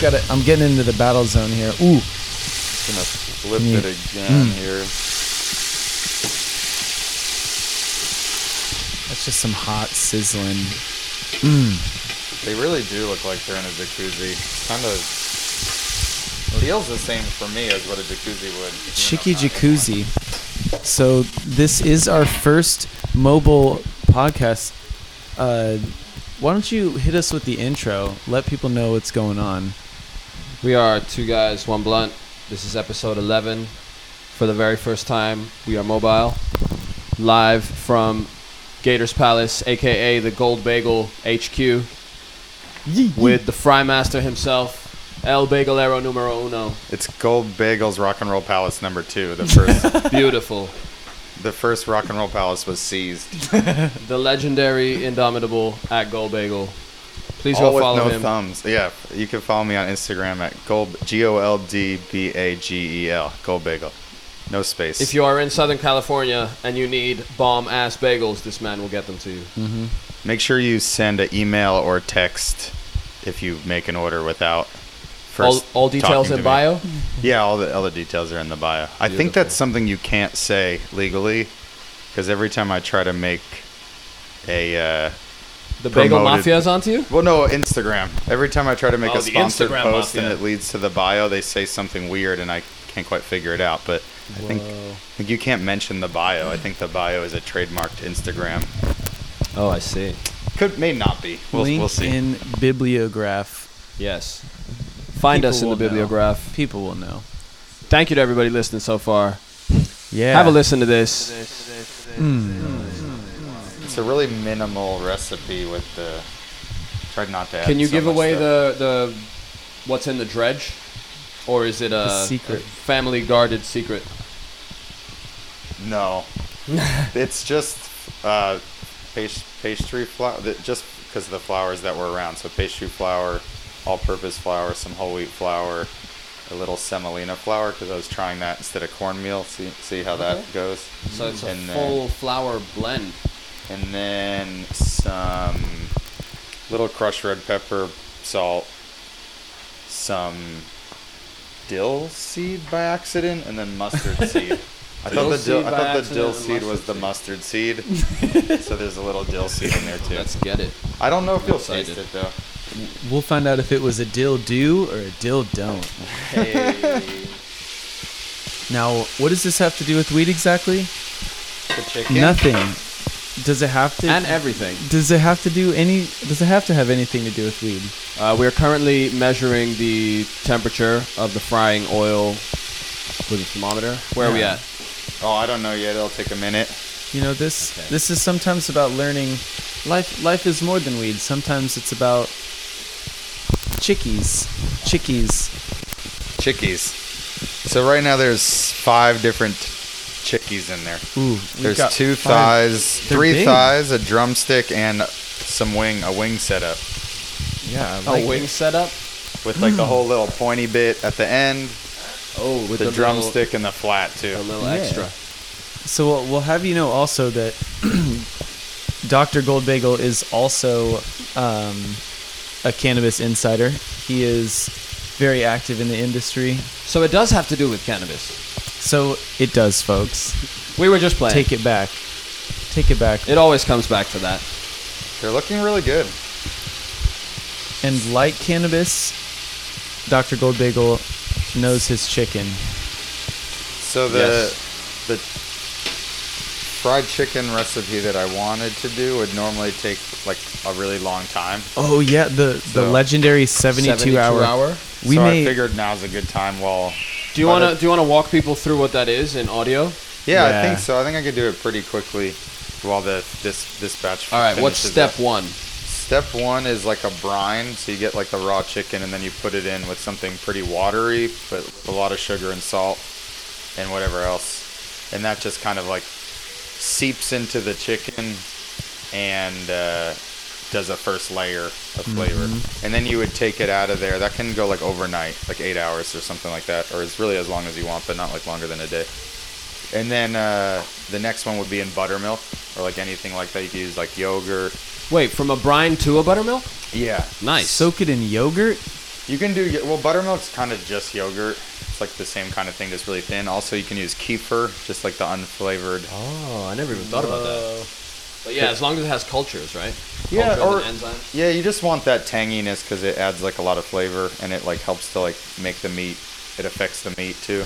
got to I'm getting into the battle zone here. Ooh, Gonna flip Mm. it again here. that's just some hot sizzling. They really do look like they're in a jacuzzi. Kind of feels the same for me as what a jacuzzi would. Chicky not Jacuzzi. So this is our first mobile podcast. Uh, why don't you hit us with the intro? Let people know what's going on. We are two guys, one blunt. This is episode 11. For the very first time, we are mobile, live from Gators Palace, aka the Gold Bagel HQ, with the Fry Master himself, El Bagelero Numero Uno. It's Gold Bagels Rock and Roll Palace number two. The first, Beautiful. the first Rock and Roll Palace was seized. the legendary, indomitable at Gold Bagel. Please All go with follow no him. thumbs. Yeah, you can follow me on Instagram at Gold G O L D B A G E L Gold Bagel, no space. If you are in Southern California and you need bomb ass bagels, this man will get them to you. Mm-hmm. Make sure you send an email or text if you make an order without All, first all details in bio. Yeah, all the all the details are in the bio. I think that's something you can't say legally, because every time I try to make a uh, The bagel Promoted. mafia's onto you. well, no Instagram. Every time I try to make Oh, a sponsored Instagram post and it leads to the bio, they say something weird and I can't quite figure it out. But I think I think you can't mention the bio. I think the bio is a trademarked Instagram. Oh, I see. Could may not be. We'll, Link we'll see. in bibliograph. Yes. Find us in the will know. People will know. Thank you to everybody listening so far. Yeah. Have a listen to this. Mm. It's a really minimal recipe with the. Tried not to. Add Can you so give away stuff. the the what's in the dredge, or is it a, secret. a family guarded secret? No, it's just uh, pas- pastry flour. Just because of the flours that were around. So pastry flour, all-purpose flour, some whole wheat flour, a little semolina flour because I was trying that instead of cornmeal. See see how Okay. that goes. So it's a And then- full flour blend. And then some little crushed red pepper, salt, some dill seed by accident, and then mustard seed. I Dill thought the dill, seed I thought the dill seed was the mustard seed, so there's a little dill seed in there too. Let's get it. I don't know if you'll excited. taste it though. We'll find out if it was a dill do or a dill don't. Hey. Now, what does this have to do with weed exactly? The chicken. Nothing. Does it have to? and everything. does it have to do any? Does it have to have anything to do with weed? Uh, we are currently measuring the temperature of the frying oil with a thermometer. Where are we at? Oh, I don't know yet. It'll take a minute. You know this. Okay. This is sometimes about learning. Life. Life is more than weed. Sometimes it's about chickies. Chickies. Chickies. So right now there's five different chickies in there. Ooh. we've There's got two thighs, three big. thighs, a drumstick, and some wing, a wing setup Yeah. I A like wing it. setup. with like the whole little pointy bit at the end, Oh, with the, the, drumstick and the flat too. A little Yeah. extra. So we'll, we'll have you know also that Dr. Goldbagel is also um, a cannabis insider. He is very active in the industry. So it does have to do with cannabis. So it does, folks. We were just playing. Take it back. Take it back. It always comes back to that. They're looking really good. And like cannabis, Dr. Goldbagel knows his chicken. So the Yes. the fried chicken recipe that I wanted to do would normally take like a really long time. Oh yeah, the the So- legendary 72, hour. hour. We so may I figured now's a good time while. Do you want to do you want to walk people through what that is in audio? Yeah, Yeah. I think so. I think I could do it pretty quickly while the this this batch. All right. What's step up. one? Step one is like a brine, so you get like the raw chicken, and then you put it in with something pretty watery, but a lot of sugar and salt, and whatever else, and that just kind of like seeps into the chicken, and uh, does a first layer of flavor, and then you would take it out of there. That can go like overnight, like eight hours or something like that, or it's really as long as you want, but not like longer than a day. And then uh, the next one would be in buttermilk or like anything like that. You could use like yogurt. Wait, from a brine to a buttermilk? Yeah. Nice. Soak it in yogurt. You can do well. Buttermilk's kind of just yogurt. It's like the same kind of thing, just really thin. Also, you can use kefir, just like the unflavored. oh, I never even thought about that. But yeah, as long as it has cultures, right? Yeah, or yeah, you just want that tanginess because it adds like a lot of flavor and it like helps to like make the meat. It affects the meat too.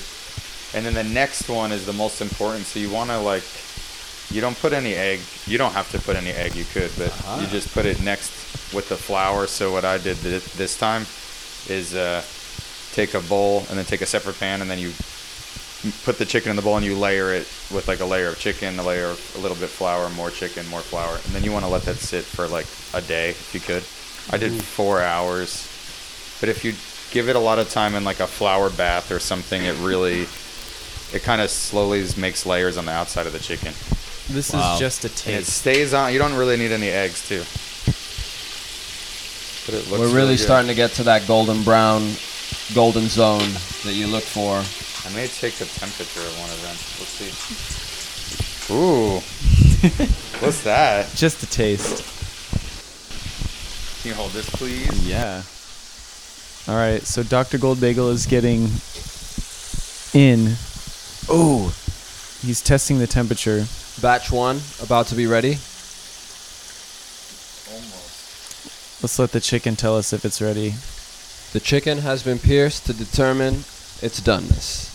And then the next one is the most important. So you want to like, you don't put any egg. You don't have to put any egg. You could, but Uh-huh. you just put it next with the flour. So what I did thi- this time is uh, take a bowl and then take a separate pan and then you put the chicken in the bowl and you layer it with like a layer of chicken, a layer of a little bit flour, more chicken, more flour, and then you want to let that sit for like a day if you could. I did mm-hmm. four hours, but if you give it a lot of time in like a flour bath or something, it really, it kind of slowly makes layers on the outside of the chicken. This Wow. is just a And it stays on. You don't really need any eggs too. But it looks We're really good. starting to get to that golden brown, golden zone that you look for. I may take the temperature of one of them. Let's see. Ooh. What's that? Just a taste. Can you hold this, please? Yeah. All right. So Dr. Gold Bagel is getting in. Oh, he's testing the temperature. Batch one about to be ready. Almost. Let's let the chicken tell us if it's ready. The chicken has been pierced to determine its doneness.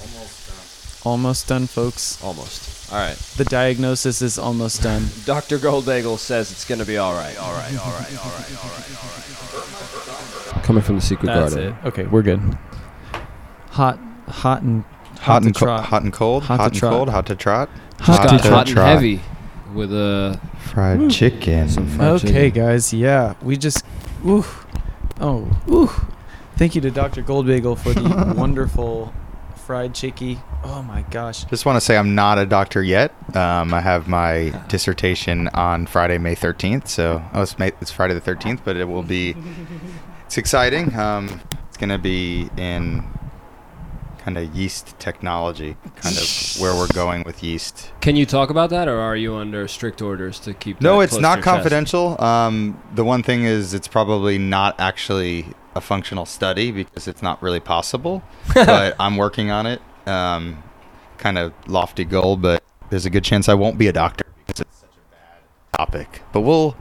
Almost done. Almost done, folks. Almost. All right. The diagnosis is almost done. Dr. Goldbagel says it's going to be all right. All right. All right. All right. All right. All right. Coming from the secret That's garden. it. Okay, we're good. Hot, hot and Hot, to and co- trot. hot and cold. Hot Hot, to and trot. cold. Hot to trot. Hot Hot, to hot, trot. and heavy with a Fried chicken. Some fried Okay, chicken. guys. Yeah, we just. Ooh. Oh. Ooh. Thank you to Dr. Goldbagel for the wonderful fried chicky. Oh my gosh. Just want to say I'm not a doctor yet. Um, I have my dissertation on Friday, May 13th. So oh, it's, May, it's Friday the 13th, but it will be. It's exciting. Um, it's gonna be in kind of yeast technology, kind of where we're going with yeast. Can you talk about that, or are you under strict orders to keep? No, it's not confidential. Um, the one thing is, it's probably not actually a functional study because it's not really possible. but I'm working on it. Um, kind of lofty goal, but there's a good chance I won't be a doctor because it's such a bad topic. But we'll,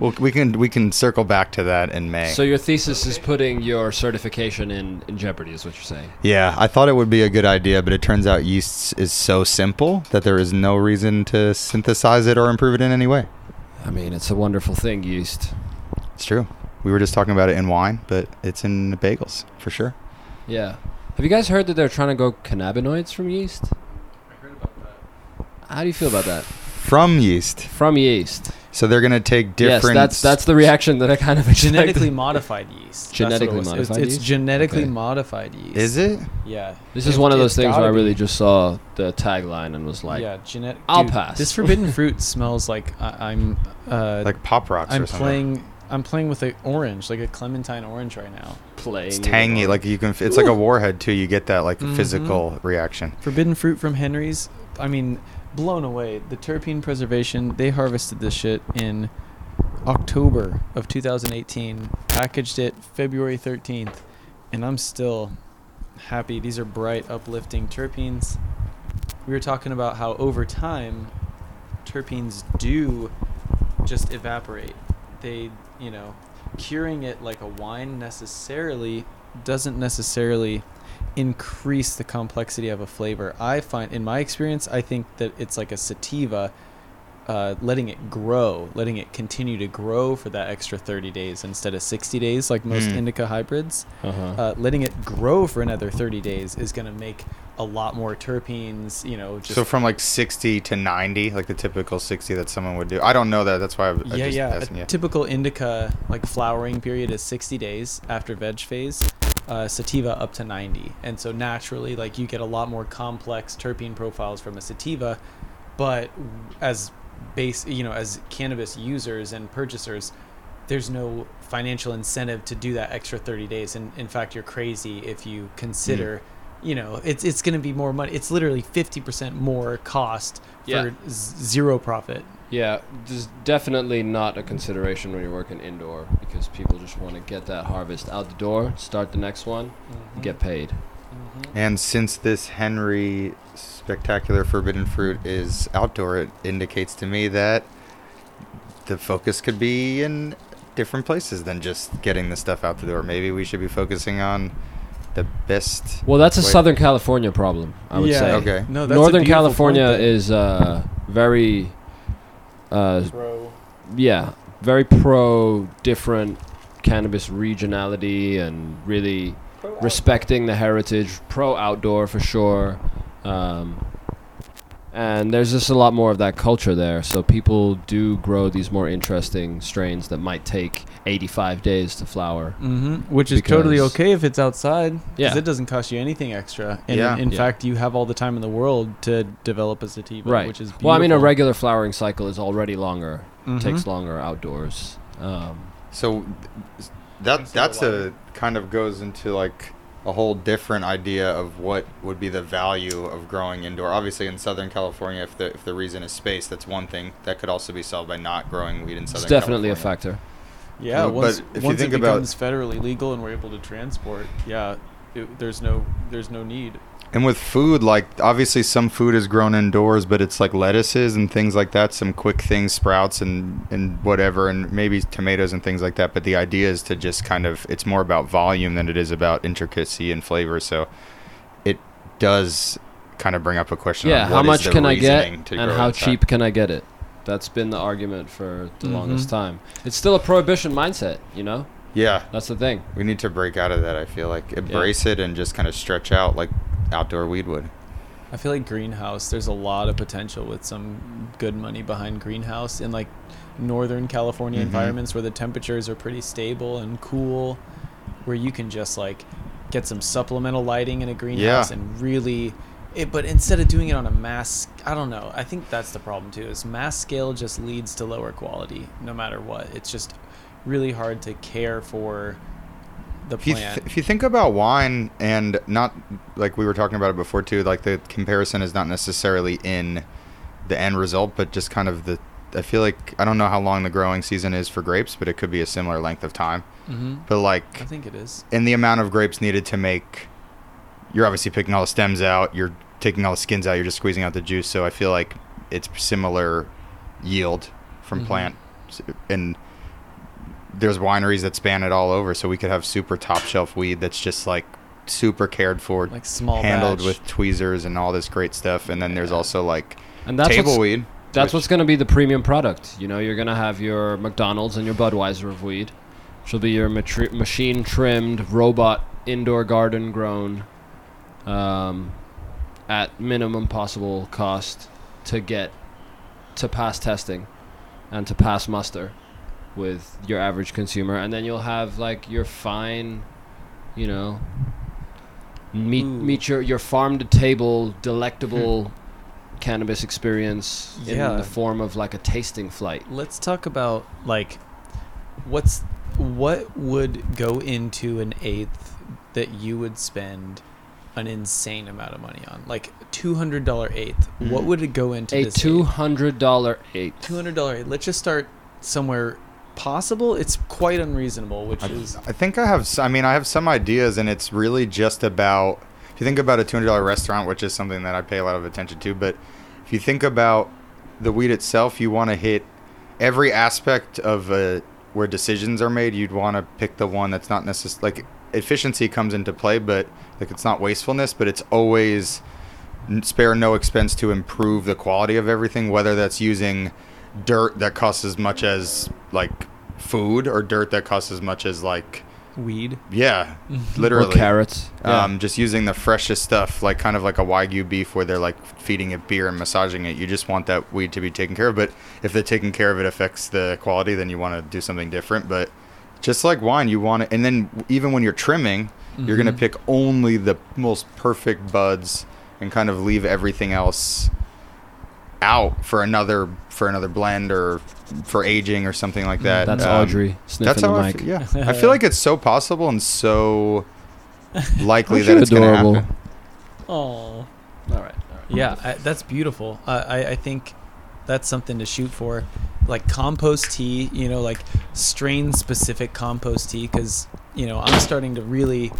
we'll we can we can circle back to that in May. So your thesis is putting your certification in, in jeopardy, is what you're saying? yeah, I thought it would be a good idea, but it turns out yeast is so simple that there is no reason to synthesize it or improve it in any way. I mean, it's a wonderful thing, yeast. It's true. We were just talking about it in wine, but it's in bagels for sure. Yeah. Have you guys heard that they're trying to go cannabinoids from yeast? I heard about that. How do you feel about that? From yeast. From yeast. So they're going to take different. Yes, that's that's the reaction that I kind of expected. Genetically modified yeast. That's what it Genetically was. It's- modified It's, yeast? genetically Okay. modified yeast. Is it? Yeah. This is It- one of those things where I really be. just saw the tagline and was like, yeah, genetic. I'll dude, pass. This forbidden fruit smells like I, I'm. Uh, Like pop rocks I'm or something. playing. I'm playing with an orange, like a clementine orange right now. playing. It's tangy. Like you can. It's like a warhead too. You get that like Mhm. physical reaction. Forbidden fruit from Henry's. I mean, blown away. The terpene preservation. They harvested this shit in October of 2018. Packaged it February 13th, and I'm still happy. These are bright, uplifting terpenes. We were talking about how over time, terpenes do just evaporate. They, you know, curing it like a wine necessarily doesn't necessarily increase the complexity of a flavor. I find, in my experience, I think that it's like a sativa, uh, letting it grow, letting it continue to grow for that extra 30 days instead of 60 days, like most Mm. indica hybrids. Uh-huh. Uh, letting it grow for another 30 days is going to make a lot more terpenes, you know, just so from like 60 to 90, like the typical 60 that someone would do. I don't know that. That's why I, I yeah, just yeah. asking A you. typical indica like flowering period is 60 days after veg phase. Uh, sativa up to 90, and so naturally, like you get a lot more complex terpene profiles from a sativa, but as base, you know, as cannabis users and purchasers, there's no financial incentive to do that extra 30 days. And in fact, you're crazy if you consider you know, it's it's going to be more money. It's literally 50% more cost for Yeah. z- zero profit. Yeah, this is definitely not a consideration when you're working indoor because people just want to get that harvest out the door, start the next one, get paid. And since this Henry spectacular forbidden fruit is outdoor, it indicates to me that the focus could be in different places than just getting the stuff out the door. Maybe we should be focusing on the best. Well, that's a Wait. Southern California problem, I would Yeah. say. Okay. No, that's a Northern California point, is uh, very, uh, Bro. yeah, very pro different cannabis regionality and really respecting the heritage, pro outdoor for sure. Um, and there's just a lot more of that culture there. So people do grow these more interesting strains that might take 85 days to flower. hmm Which is totally okay if it's outside. 'cause Yeah. it doesn't cost you anything extra. And Yeah. in, in Yeah. fact, you have all the time in the world to develop a sativa, Right. which is beautiful. Well, I mean, a regular flowering cycle is already longer, Mhm. takes longer outdoors. Um, So that Thanks a that's a kind of goes into like a whole different idea of what would be the value of growing indoor. Obviously, in Southern California, if the if the reason is space, that's one thing. That could also be solved by not growing weed in it's Southern. definitely a factor. Yeah, But once, if you think it about- becomes federally legal and we're able to transport, yeah, it, there's no there's no need. And with food, like obviously some food is grown indoors, but it's like lettuces and things like that, some quick things, sprouts and and whatever, and maybe tomatoes and things like that. But the idea is to just kind of it's more about volume than it is about intricacy and flavor. So it does kind of bring up a question. Yeah, how much can I get and how inside. cheap can I get it? That's been the argument for the Mhm. longest time. It's still a prohibition mindset, you know? Yeah, That's the thing. we need to break out of that. I feel like embrace it and just kind of stretch out like outdoor weed would. I feel like greenhouse. There's a lot of potential with some good money behind greenhouse in like northern California Mhm. environments where the temperatures are pretty stable and cool, where you can just like get some supplemental lighting in a greenhouse Yeah. and really. It, but instead of doing it on a mass, I don't know. I think that's the problem too. Is mass scale just leads to lower quality, no matter what. It's just really hard to care for the If you, th- if you think about wine and not like we were talking about it before too, like the comparison is not necessarily in the end result, but just kind of the. I feel like I don't know how long the growing season is for grapes, but it could be a similar length of time. hmm But like, I think it is. in the amount of grapes needed to make, you're obviously picking all the stems out. You're taking all the skins out. You're just squeezing out the juice. So I feel like it's similar yield from Mhm. plant, and there's wineries that span it all over. So we could have super top shelf weed that's just like super cared for, Like small handled batch. with tweezers and all this great stuff. And then there's also like And that's table weed. that's which- what's going to be the premium product. You know, you're going to have your McDonald's and your Budweiser of weed, which will be your matri- machine trimmed, robot, indoor garden grown, um, at minimum possible cost to get to pass testing and to pass muster with your average consumer. And then you'll have like your fine, you know, meet, Ooh. meet your, your farm to table, delectable cannabis experience in the form of like a tasting flight. Let's talk about like what's what would go into an eighth that you would spend an insane amount of money on, like two hundred dollar eighth. What Mhm. would it go into? A two hundred dollar eighth. two hundred dollar. eighth. Let's just start somewhere possible. It's quite unreasonable, which I, is I think I have. I mean, I have some ideas, and it's really just about. If you think about a two hundred dollar restaurant, which is something that I pay a lot of attention to, but if you think about the weed itself, you want to hit every aspect of uh, where decisions are made. You'd want to pick the one that's not necessarily like efficiency comes into play, but like it's not wastefulness, but it's always spare no expense to improve the quality of everything, whether that's using dirt that costs as much as like food or dirt that costs as much as like weed. yeah Or literally carrots. Yeah. um, just using the freshest stuff like kind of like a wagyu beef where they're like feeding it beer and massaging it you just want that weed to be taken care of but if the taking care of it affects the quality then you want to do something different but just like wine you want to and then even when you're trimming you're going to Mhm. pick only the most perfect buds and kind of leave everything else out for another for another blend or for aging or something like that That's Um, Audrey sniffing that's how the I mic. feel, yeah I feel like it's so possible and so likely that you it's going to adorable? happen Oh, All right. All right. yeah, I, that's beautiful. Uh, I I think that's something to shoot for, like compost tea. You know, like strain specific compost tea, because you know I'm starting to really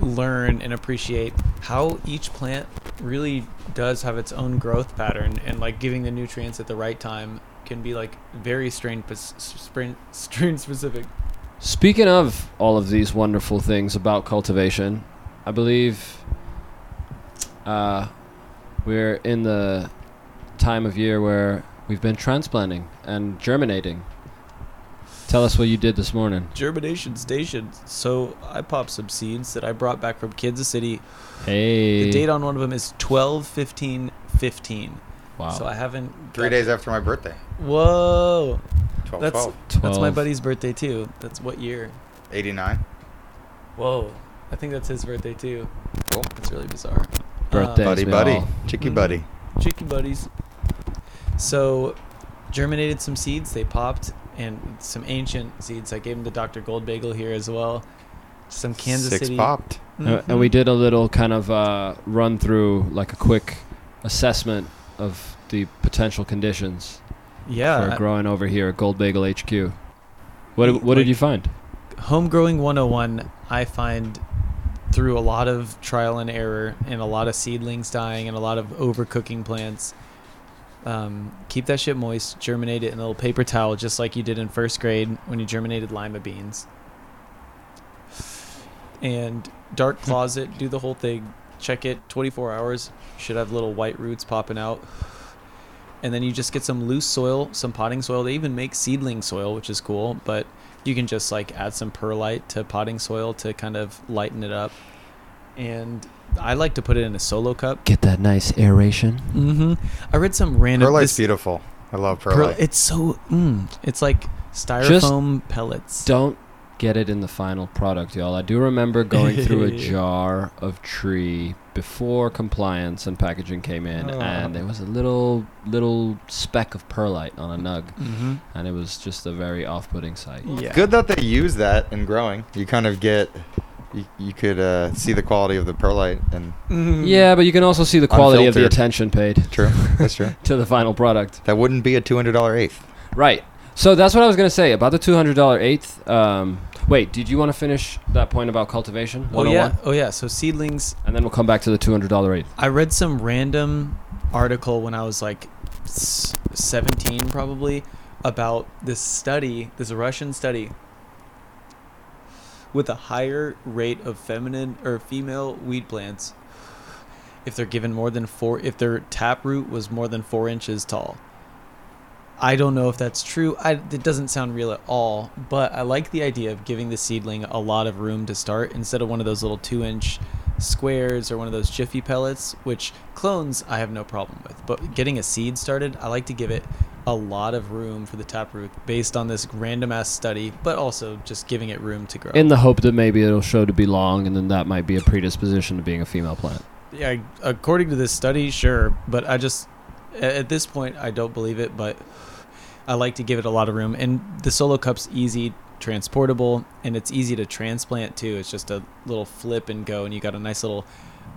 learn and appreciate how each plant really does have its own growth pattern, and like giving the nutrients at the right time can be like very strain strain specific. Speaking of all of these wonderful things about cultivation, I believe uh, we're in the time of year where we've been transplanting and germinating. Tell us what you did this morning. germination station. So I popped some seeds that I brought back from Kansas City. Hey. The date on one of them is 12 15 15. Wow. So I haven't. Three got- days after my birthday. Whoa. 12, That's 12. that's my buddy's birthday too. That's what year? 89. Whoa. I think that's his birthday too. Cool. That's really bizarre. Birthdays, Buddy, buddy. all- Chicky Mhm. buddy. Chicky buddies. So, germinated some seeds. They popped, and some ancient seeds. I gave them to Dr. Goldbagel here as well. Some Kansas Six City. popped. Uh, and we did a little kind of uh, run through, like a quick assessment of the potential conditions Yeah. for growing over here at Gold Bagel HQ. What, Like- what did you find? home growing 101 i find through a lot of trial and error and a lot of seedlings dying and a lot of overcooking plants um, keep that shit moist germinate it in a little paper towel just like you did in first grade when you germinated lima beans. And dark closet do the whole thing. Check it 24 hours. Should have little white roots popping out. And then you just get some loose soil some potting soil. They even make seedling soil which is cool but you can just like add some perlite to potting soil to kind of lighten it up. And i like to put it in a solo cup Get that nice aeration. mm-hmm i read some random Perlite's this- beautiful. I love Perl- perlite. it's so mm, it's like styrofoam pellets Don't get it in the final product, y'all. I do remember going through a jar of tree before compliance and packaging came in, Oh. and there was a little little speck of perlite on a nug, mm-hmm. and it was just a very off-putting sight. yeah Good that they use that in growing. You kind of get, you, you could uh, see the quality of the perlite. And Mhm. Yeah, but you can also see the quality of the Unfiltered. attention paid true, that's true. to the final product. That wouldn't be a two hundred dollar eighth. Right. So that's what I was gonna say about the two hundred dollar eighth. Um, wait, did you want to finish that point about cultivation? oh 101? yeah oh yeah so seedlings And then we'll come back to the two hundred dollar eighth. I read some random article when I was like s- 17 probably about this study, this Russian study with a higher rate of feminine or female weed plants if they're given more than 4 if their tap root was more than 4 inches tall. I don't know if that's true. I, it doesn't sound real at all, but I like the idea of giving the seedling a lot of room to start instead of one of those little two inch squares or one of those Jiffy pellets, which clones I have no problem with. But getting a seed started, I like to give it a lot of room for the taproot based on this random ass study, but also just giving it room to grow. In the hope that maybe it'll show to be long, and then that might be a predisposition to being a female plant. yeah, according to this study, sure, but I just at this point I don't believe it, but I like to give it a lot of room. And the solo cup's easy, transportable, and it's easy to transplant too. It's just a little flip and go, and you got a nice little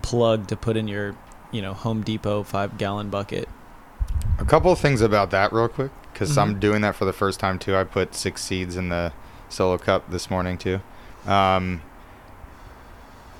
plug to put in your, you know, Home Depot five gallon bucket. A couple of things about that, real quick, because I'm Mhm. doing that for the first time too. I put six seeds in the solo cup this morning too. Um,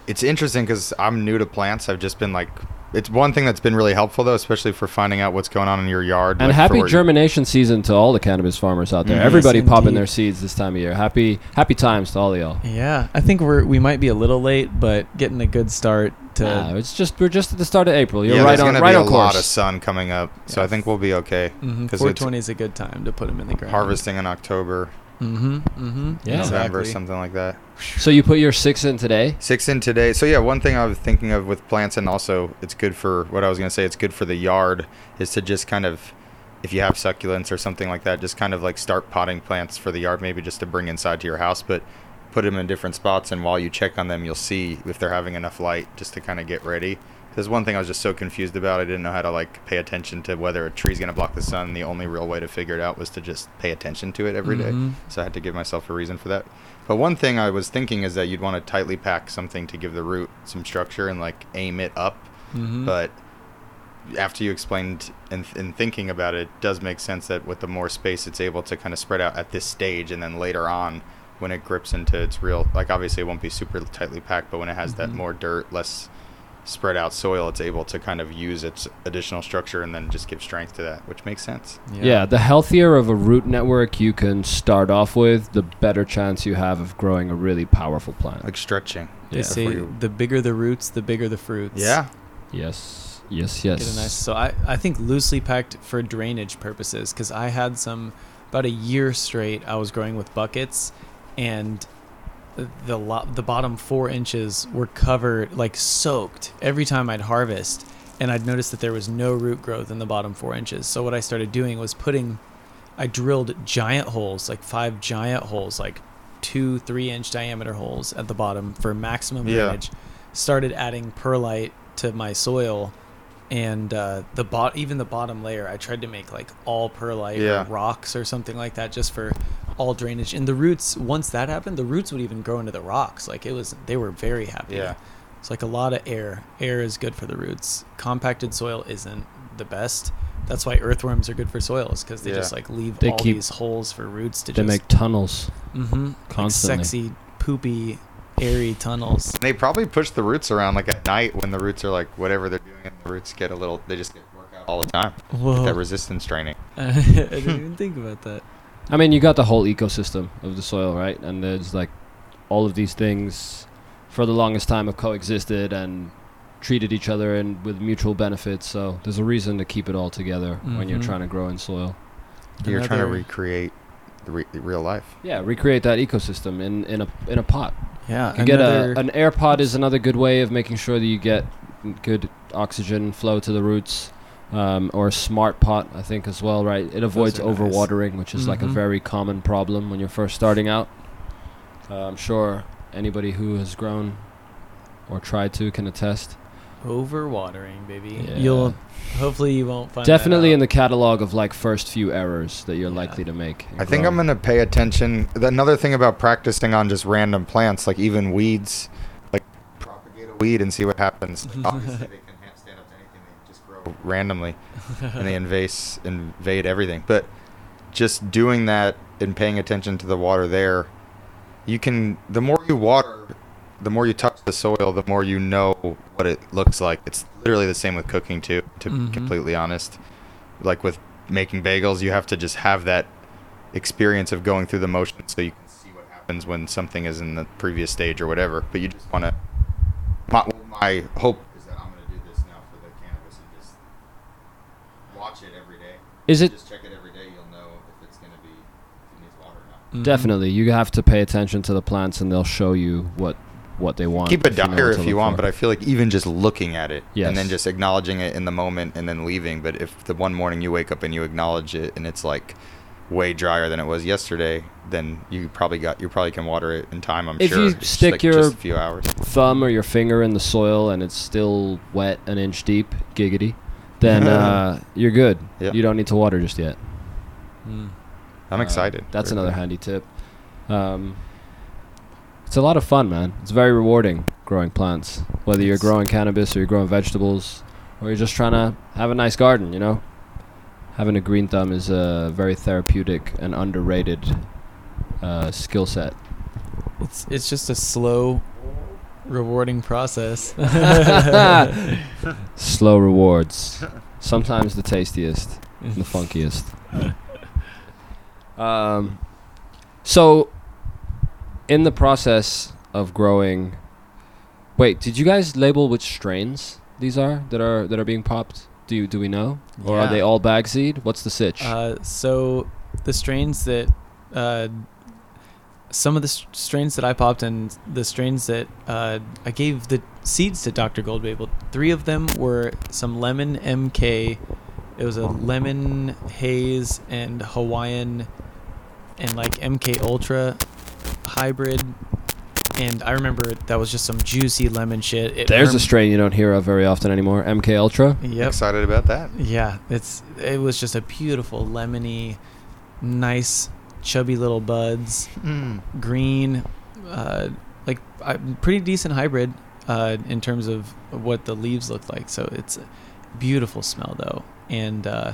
it's interesting because I'm new to plants. I've just been like, it's one thing that's been really helpful though, especially for finding out what's going on in your yard. And like, happy what- germination season to all the cannabis farmers out there. Mhm. Everybody Yes, popping their seeds this time of year. Happy happy times to all of y'all. Yeah, I think we're we might be a little late, but getting a good start to. Nah, it's just we're just at the start of April. You're yeah, right there's on gonna right be on a lot of sun coming up, so Yeah. I think we'll be okay. Mm-hmm. 'Cause it's 420 is a good time to put them in the ground. Harvesting in October, Mm-hmm. Mm-hmm. Yeah. November, exactly. something like that. So you put your six in today. Six in today. So yeah, one thing I was thinking of with plants, and also it's good for what I was gonna say. It's good for the yard, is to just kind of, if you have succulents or something like that, just kind of like start potting plants for the yard, maybe just to bring inside to your house, but put them in different spots. And while you check on them, you'll see if they're having enough light, just to kind of get ready. There's one thing I was just so confused about. I didn't know how to like pay attention to whether a tree's gonna block the sun. The only real way to figure it out was to just pay attention to it every day. Mhm. So I had to give myself a reason for that. But one thing I was thinking is that you'd want to tightly pack something to give the root some structure and like aim it up. Mhm. But after you explained and, and thinking about it, it does make sense that with the more space, it's able to kind of spread out at this stage, and then later on, when it grips into its real, like obviously it won't be super tightly packed, but when it has that Mhm. more dirt, less spread out soil, it's able to kind of use its additional structure and then just give strength to that, which makes sense. Yeah. the healthier of a root network you can start off with, the better chance you have of growing a really powerful plant. Like stretching. They Yeah. say the bigger the roots, the bigger the fruits. Yeah. Yes, yes, yes. Get a nice. So I, I think loosely packed for drainage purposes because I had some about a year straight. I was growing with buckets, and the lo- the bottom four inches were covered like soaked every time I'd harvest, and I'd noticed that there was no root growth in the bottom four inches. So what I started doing was putting, I drilled giant holes, like five giant holes, like two three inch diameter holes at the bottom for maximum Yeah. drainage. Started adding perlite to my soil and uh, the bot even the bottom layer I tried to make like all perlite Yeah. or rocks or something like that just for all drainage and the roots once that happened the roots would even grow into the rocks like it was they were very happy Yeah. it's like a lot of air air is good for the roots compacted soil isn't the best that's why earthworms are good for soils because they Yeah. just like leave They all keep- these holes for roots to They just make tunnels. mm-hmm, constantly. sexy poopy airy tunnels They probably push the roots around like at night when the roots are like whatever they're doing, and the roots get a little, they just get work out all the time. Whoa. That resistance training. I didn't even think about that. I mean, you got the whole ecosystem of the soil, right? And there's like all of these things for the longest time have coexisted and treated each other and with mutual benefits. So there's a reason to keep it all together when you're Mhm. trying to grow in soil. You're trying to recreate the re- real life. Yeah, recreate that ecosystem in, in a in a pot. Yeah, You get a an air pod is another good way of making sure that you get good oxygen flow to the roots. Um, or a smart pot, I think as well, right? It avoids are nice. overwatering, which is like a Mhm. very common problem when you're first starting out. Uh, I'm sure anybody who has grown or tried to can attest. overwatering, baby. Yeah. You'll hopefully you won't find Definitely in the catalog of like first few errors that you're Yeah. likely to make. in I think I'm gonna pay attention. Another thing about practicing on just random plants, like even weeds, like propagate a weed and see what happens. Like, obviously, they can ha- stand up to anything. They just grow randomly, and they invade invade everything. But just doing that and paying attention to the water there, you can. The more you water, the more you touch the soil, the more you know what it looks like. It's literally the same with cooking too. To be Mhm. completely honest, like with making bagels, you have to just have that experience of going through the motions so you can see what happens when something is in the previous stage or whatever. But you just want to. My, my hope is that I'm going to do this now for the cannabis and just watch it every day. Is it Just check it every day. You'll know if it's going to be if it needs water or not. Mhm. definitely you have to pay attention to the plants and they'll show you what what they want. Keep a if diary if you want, for. but I feel like even just looking at it and then just acknowledging it in the moment and then leaving. But if the one morning you wake up and you acknowledge it and it's like way drier than it was yesterday, then you probably got you probably can water it in time. I'm If sure. you just, stick like, your- just a few hours. thumb or your finger in the soil and it's still wet an inch deep, giggity, then uh, you're good. Yep. You don't need to water just yet. Mm. I'm Uh, excited. That's another that. handy tip. Um, it's a lot of fun, man. It's very rewarding growing plants. Whether you're growing cannabis or you're growing vegetables or you're just trying to have a nice garden, you know? Having a green thumb is a very therapeutic and underrated uh, skill set. It's it's just a slow, rewarding process. Slow rewards. Sometimes the tastiest, and the funkiest. Um, so, in the process of growing, wait, did you guys label which strains these are that are that are being popped? Do you, do we know, or are they all bag seed? What's the sitch? Uh, so the strains that uh, some of the s- strains that I popped and the strains that uh, I gave the seeds to Dr. Goldbagel, three of them were some lemon MK. It was a lemon haze and Hawaiian and like MK Ultra hybrid and I remember that was just some juicy lemon shit. It There's a strain you don't hear of very often anymore. MK Ultra. Yep. Excited about that. Yeah, it's it was just a beautiful lemony, nice chubby little buds, green, uh, like uh, pretty decent hybrid uh, in terms of what the leaves look like. So it's a beautiful smell though, and uh,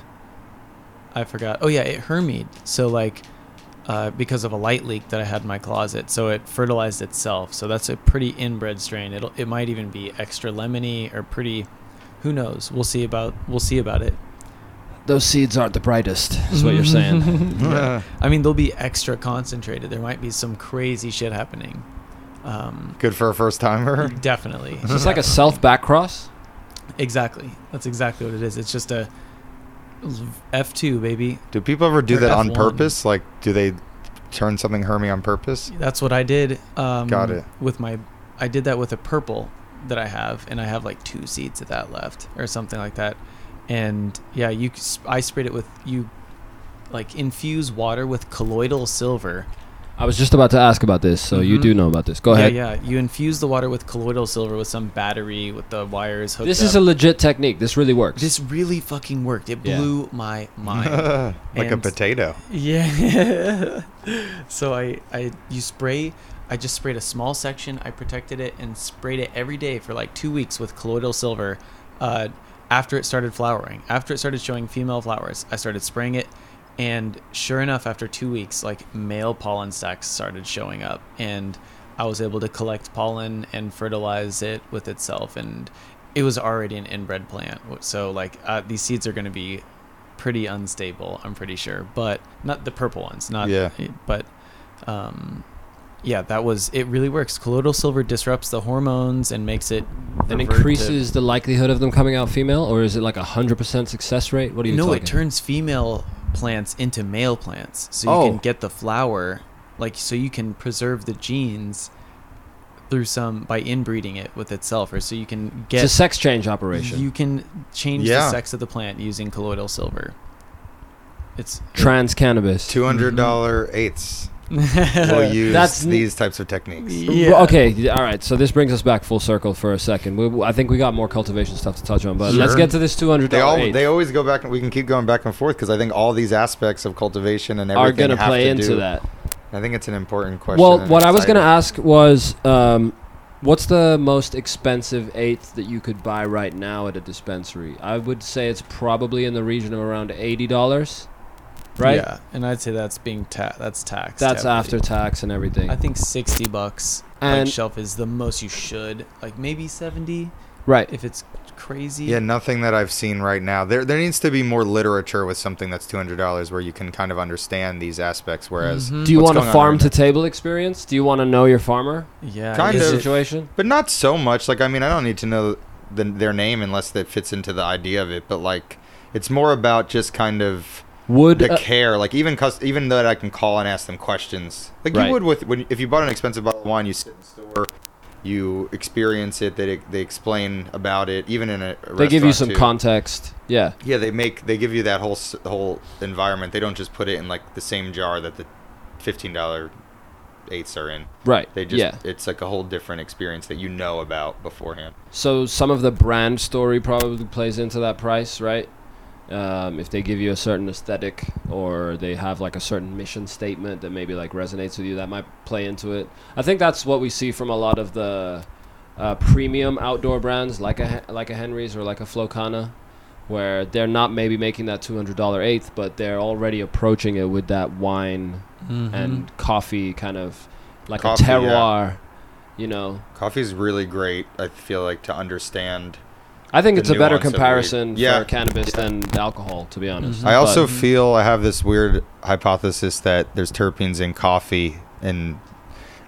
I forgot. Oh yeah, it hermied. So like. Uh, because of a light leak that I had in my closet, so it fertilized itself. So that's a pretty inbred strain. It'll it might even be extra lemony or pretty. Who knows? We'll see about we'll see about it. Those seeds aren't the brightest. Is what you're saying. Yeah. I mean, they'll be extra concentrated. There might be some crazy shit happening. Um, Good for a first timer. definitely. It's this like a self back cross? Exactly. That's exactly what it is. It's just a F2, baby. Do people ever do Or that on F1. purpose? Like, do they turn something Hermy on purpose? That's what I did. Um, Got it. With my, I did that with a purple that I have, and I have like two seeds of that left, or something like that. And yeah, you, I sprayed it with you, like infuse water with colloidal silver. I was just about to ask about this, so you do know about this. Go ahead. Yeah, yeah. You infuse the water with colloidal silver with some battery with the wires hooked up. This up. is a legit technique. This really works. This really fucking worked. It Yeah. blew my mind. like a And- potato. yeah. so I, I, you spray. I just sprayed a small section. I protected it and sprayed it every day for like two weeks with colloidal silver. Uh, after it started flowering, after it started showing female flowers, I started spraying it, and sure enough, after two weeks, like male pollen sacs started showing up, and I was able to collect pollen and fertilize it with itself, and it was already an inbred plant. So like uh, these seeds are going to be pretty unstable, I'm pretty sure, but not the purple ones, not Yeah. but um, yeah, that was it. Really works. Colloidal silver disrupts the hormones and makes it and revert to- increases the likelihood of them coming out female, or is it like a hundred percent success rate? What are you no, talking? it turns female plants into male plants, so you Oh. can get the flower, like so you can preserve the genes through some by inbreeding it with itself, or so you can get it's a sex change operation. you can change Yeah. the sex of the plant using colloidal silver. It's Trans cannabis. Two hundred mm-hmm. dollar eighths will use That's these types of techniques. Yeah. Okay. All right. So this brings us back full circle for a second. We, we- I think we got more cultivation stuff to touch on, but let's get to this two hundred They all dollar they always go back and we can keep going back and forth because I think all these aspects of cultivation and everything are going to play into do- that. I think it's an important question. Well, what I was going to ask was, um, what's the most expensive eighth that you could buy right now at a dispensary? I would say it's probably in the region of around eighty dollars, right? Yeah, and I'd say that's being ta- that's taxed. That's heavily. after tax and everything. I think sixty bucks And- like shelf is the most you should. Like maybe seventy right. if it's crazy. Yeah, nothing that I've seen right now. There, there needs to be more literature with something that's two hundred dollars, where you can kind of understand these aspects. Whereas, Mhm. Do you want a farm right to table experience? Do you want to know your farmer yeah, Kind of. situation? but not so much. Like, I mean, I don't need to know the, their name unless that fits into the idea of it. But like, it's more about just kind of Would the uh, care. Like, even cus- even that I can call and ask them questions, like Right. you would with when if you bought an expensive bottle of wine, you sit in the store. You experience it. They they explain about it. Even in a, they give you some too. context? Yeah. Yeah, they make they give you that whole whole environment. They don't just put it in like the same jar that the fifteen dollar eighths are in. Right. They just yeah. it's like a whole different experience that you know about beforehand. So some of the brand story probably plays into that price, right? Um, if they give you a certain aesthetic or they have like a certain mission statement that maybe like resonates with you, that might play into it. I think that's what we see from a lot of the uh, premium outdoor brands, like a like a Henry's or like a Flow Kana, where they're not maybe making that two hundred dollar eighth, but they're already approaching it with that wine Mhm. and coffee kind of like Coffee, a yeah. terroir. You know, coffee is really great. I feel like to understand. I think it's a better comparison weed. Yeah. for cannabis than alcohol, to be honest. Mhm. I also But- feel I have this weird hypothesis that there's terpenes in coffee, and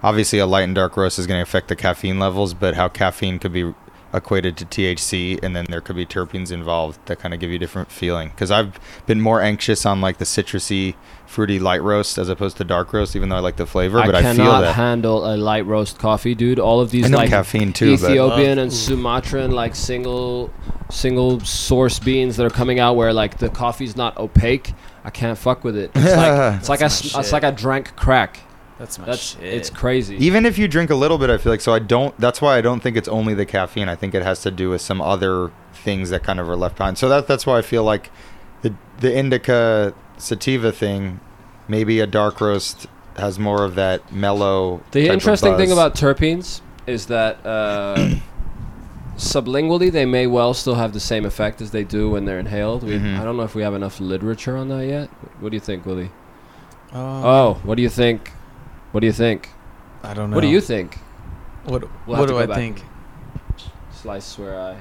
obviously a light and dark roast is going to affect the caffeine levels, but how caffeine could be equated to THC, and then there could be terpenes involved that kind of give you a different feeling. Because I've been more anxious on like the citrusy, fruity light roast as opposed to dark roast, even though I like the flavor. I but I, cannot feel that. handle a light roast coffee, dude. All of these I know like caffeine too, but Ethiopian and Ooh. Sumatran like single single source beans that are coming out where like the coffee's not opaque. I can't fuck with it. It's like it's like I That's s- my it's like I drank crack. That's my That's shit. it's crazy. Even if you drink a little bit, I feel like so. I don't. That's why I don't think it's only the caffeine. I think it has to do with some other things that kind of are left behind. So that that's why I feel like the the indica sativa thing, maybe a dark roast has more of that mellow. The type of interesting thing about terpenes is that uh, sublingually they may well still have the same effect as they do when they're inhaled. We, Mhm. I don't know if we have enough literature on that yet. What do you think, Willie? Oh, Oh, what do you think? What do you think? I don't know. What do you think? What, We'll what do I think? Slice where I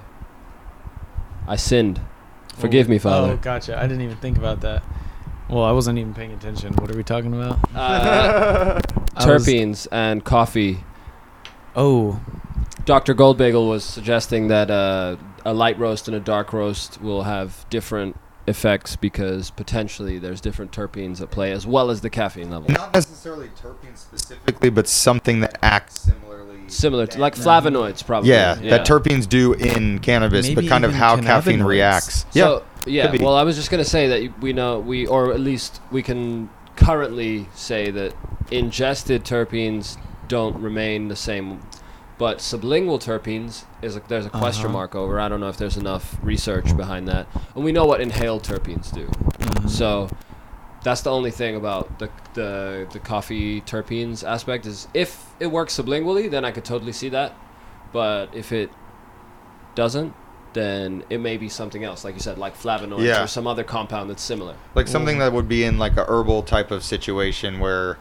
I sinned. Forgive me, Father. Oh, gotcha. I didn't even think about that. Well, I wasn't even paying attention. What are we talking about? Uh, terpenes and coffee. Oh, Dr. Goldbagel was suggesting that uh, a light roast and a dark roast will have different effects because potentially there's different terpenes at play as well as the caffeine level. Not necessarily terpenes specifically, but something that acts similarly. Similar to like flavonoids, probably. Yeah, that terpenes do in cannabis, but kind of even how caffeine cannabinoids. reacts. So, yeah. could be. Well, I was just gonna say that we know we, or at least we can currently say that ingested terpenes don't remain the same, but sublingual terpenes is a, there's a question Uh-huh. mark over. I don't know if there's enough research behind that, and we know what inhaled terpenes do. mhm. So that's the only thing about the the the coffee terpenes aspect is if it works sublingually, then I could totally see that. But if it doesn't, then it may be something else, like you said, like flavonoids Yeah. or some other compound that's similar. like something that would be in like a herbal type of situation where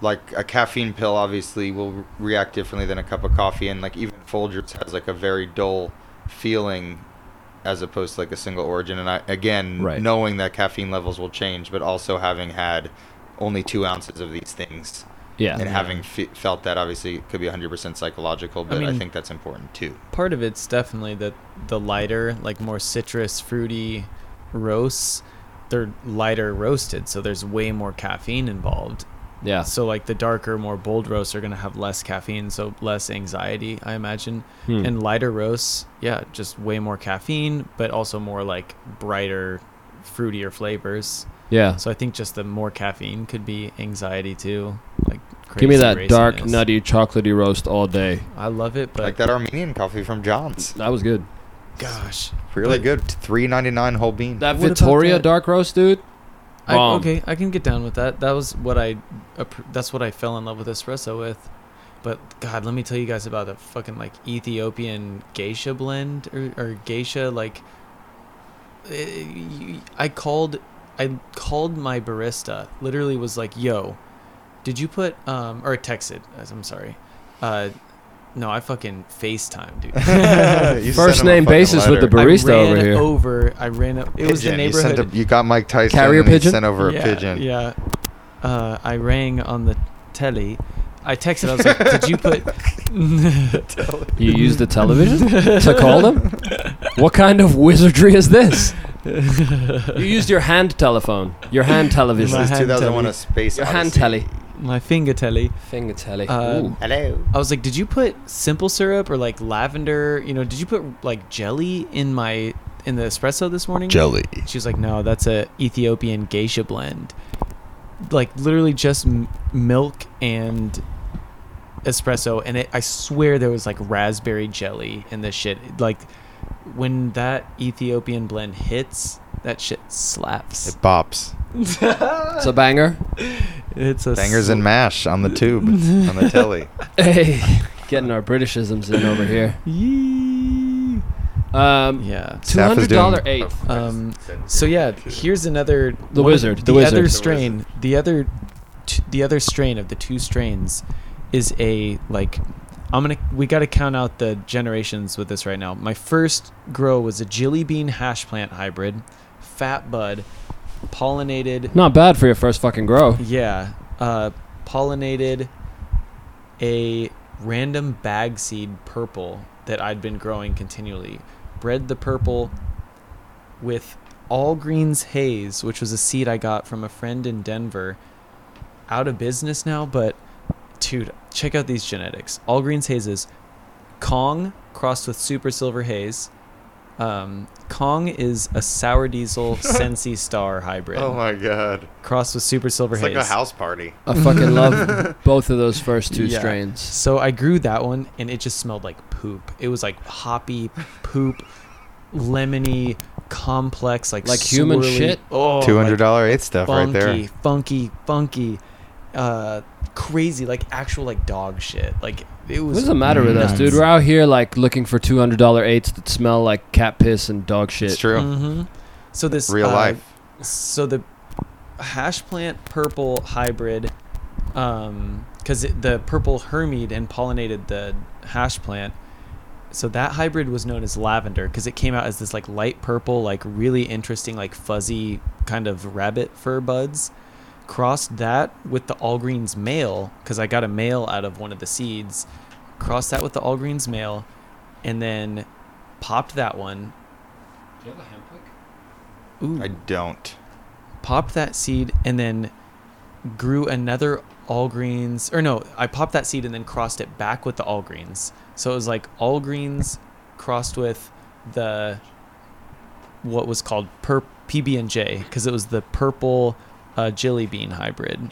like a caffeine pill obviously will react differently than a cup of coffee and like even Folgers has like a very dull feeling as opposed to like a single origin and I again Right. knowing that caffeine levels will change but also having had only two ounces of these things Yeah. and having fe- felt that obviously it could be 100% psychological but I, mean- think that's important too part of it's definitely that the lighter, like more citrus, fruity roasts, they're lighter roasted, so there's way more caffeine involved. Yeah. So like the darker, more bold roasts are gonna have less caffeine, so less anxiety, I imagine. Hmm. And lighter roasts, yeah, just way more caffeine, but also more like brighter, fruitier flavors. yeah. So I think just the more caffeine could be anxiety too. Like Give me crazy that dark, nutty, chocolatey roast all day. I love it, but like that Armenian coffee from John's That was good. gosh, really But- good 3.99 whole bean That What Victoria that- dark roast, dude. I, okay, I can get down with that. That was what I, that's what I fell in love with espresso with. But God, let me tell you guys about the fucking like Ethiopian geisha blend or, or geisha like. eh, I called, I called my barista. Literally was like, "Yo, did you put um or texted? as I'm sorry, uh, no, I fucking FaceTime, dude. First sent him a name fucking basis with the barista I ran over here. over. I ran up. It was the Pigeon. You, sent neighborhood. a, you got Mike Tyson. Carrier and pigeon? Sent over yeah, a pigeon. Yeah. Uh, I rang on the telly. I texted. I was like, "Did you put?" You used the television to call them? What kind of wizardry is this? You used your hand telephone, your hand television, This is 2001. A Space your hand telly, My finger telly. finger telly. Um, Hello. I was like, "Did you put simple syrup or like lavender? You know, did you put like jelly in my in the espresso this morning?" Jelly. She was like, "No, that's a Ethiopian geisha blend. Like literally just m- milk and espresso, and it, I swear there was like raspberry jelly in this shit. Like when that Ethiopian blend hits, that shit slaps. It bops. It's a banger. It's a Bangers sl- and mash on the tube on the telly. Hey, getting our Britishisms in over here. Yee. Um, Yeah. two Staff is hundred doing- dollar eighth. Um, so yeah, here's another The one wizard, the The, wizard. other The strain, the other, t- the other strain of the two strains, is a like. I'm gonna. We got to count out the generations with this right now. My first grow was a jelly Bean hash plant hybrid, fat bud, pollinated. Not bad for your first fucking grow. Yeah, uh, pollinated a random bag seed purple that I'd been growing continually. Bred the purple with All Greens Haze, which was a seed I got from a friend in Denver. Out of business now, but dude, check out these genetics. All Greens Haze is Kong crossed with Super Silver Haze, Um, Kong is a sour diesel Sensi Star hybrid Oh my god. crossed with Super Silver It's Haze. like a house party. I fucking love both of those first two Yeah. strains. So I grew that one, and it just smelled like poop. It was like hoppy poop, lemony, complex, like Like human swirly- shit? Oh, Two like hundred dollar eight stuff funky, right there. funky, funky, uh, crazy, like actual like dog shit. Like it was. does the matter with us, nuts. dude? We're out here like looking for two hundred dollar eights that smell like cat piss and dog shit. It's true. hmm So this Real uh, life. So the hash plant purple hybrid, um, because the purple hermied and pollinated the hash plant. So that hybrid was known as lavender because it came out as this like light purple, like really interesting, like fuzzy kind of rabbit fur buds. Crossed that with the all greens male because I got a male out of one of the seeds. Crossed that with the all greens male, and then popped that one. Do you have a hemp hook? Ooh I don't. popped that seed and then grew another all greens or no i popped that seed and then crossed it back with the all greens so it was like all greens crossed with the what was called per pb&j because it was the purple uh, jelly bean hybrid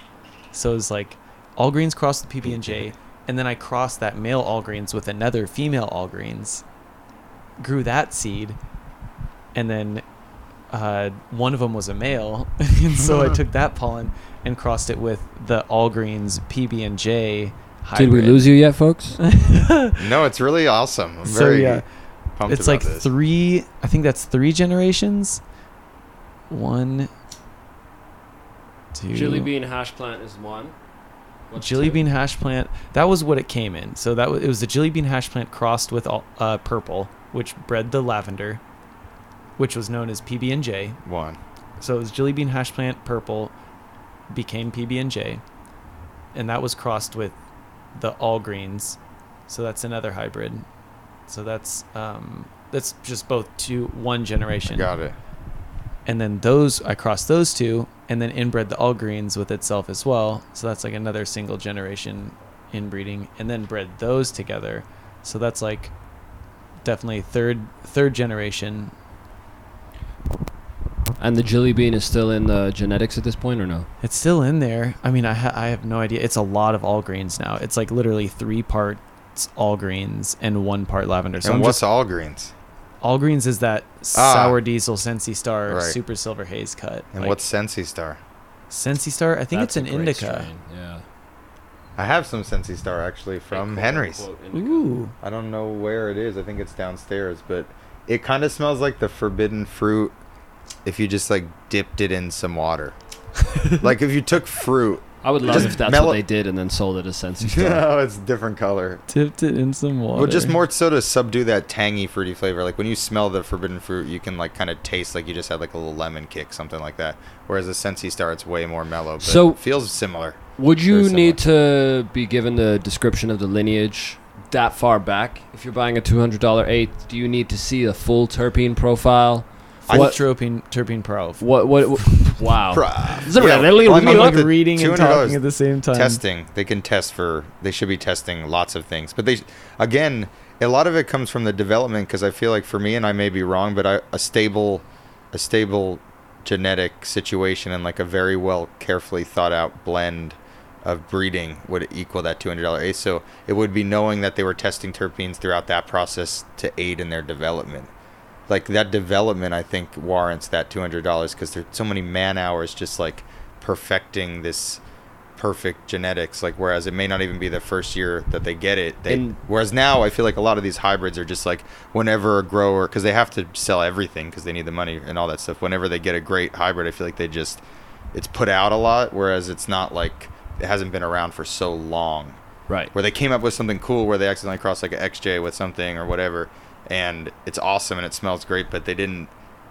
so it was like all greens crossed with pb&j and then i crossed that male all greens with another female all greens grew that seed and then uh, one of them was a male, and so I took that pollen and crossed it with the All Greens PB and J. Did we lose you yet, folks? No, it's really awesome. I'm So very yeah, pumped it's about like this. three. I think that's three generations. One, two. Chili bean hash plant is one. Jelly bean hash plant. That was what it came in. So that was, it was the jelly bean hash plant crossed with all, uh, purple, which bred the lavender, which was known as PB and J. one. So it was jelly bean hash plant purple became PB and J, and that was crossed with the all greens. So that's another hybrid. So that's um, that's just both two one I generation. got it. And then those I crossed those two, and then inbred the all greens with itself as well. So that's like another single generation inbreeding, and then bred those together. So that's like definitely third third generation And the jelly bean is still in the genetics at this point, or no? It's still in there. I mean, I ha- I have no idea. It's a lot of all greens now. It's like literally three parts all greens and one part lavender. So and I'm what's just all greens? All greens is that Ah. sour diesel Sensi Star Right. super silver haze cut. And Like, what's Sensi Star? Sensi Star? I think That's it's an indica. strain, Yeah. I have some Sensi Star actually from Quote, Henry's. unquote, indica. Ooh, I don't know where it is. I think it's downstairs, but it kind of smells like the forbidden fruit if you just like dipped it in some water. like if you took fruit. I would love Just if that's mellow- what they did and then sold it as Sensi Star. no, it's different color. dipped it in some water. Well, just more so to subdue that tangy fruity flavor. Like when you smell the forbidden fruit, you can like kind of taste like you just had like a little lemon kick, something like that. Whereas the Sensi Star, it's way more mellow. But So- feels similar. Would you Very need to be given the description of the lineage that far back? If you're buying a $200 eight, do you need to see a full terpene profile? Full what- terpene terpene pro. What? What? what wow. Bruh. Is it Yeah, really- well, I I'm mean, like the reading and talking at the same time. testing they can test for they should be testing lots of things but they again a lot of it comes from the development because i feel like for me and i may be wrong but I, a stable a stable genetic situation and like a very well carefully thought out blend of breeding would equal that $200 ace so it would be knowing that they were testing terpenes throughout that process to aid in their development like that development i think warrants that $200 because there's so many man hours just like perfecting this perfect genetics like whereas it may not even be the first year that they get it they And- whereas now i feel like a lot of these hybrids are just like whenever a grower because they have to sell everything because they need the money and all that stuff whenever they get a great hybrid i feel like they just it's put out a lot whereas it's not like it hasn't been around for so long Right. where they came up with something cool where they accidentally crossed like an XJ with something or whatever, and it's awesome and it smells great, but they didn't.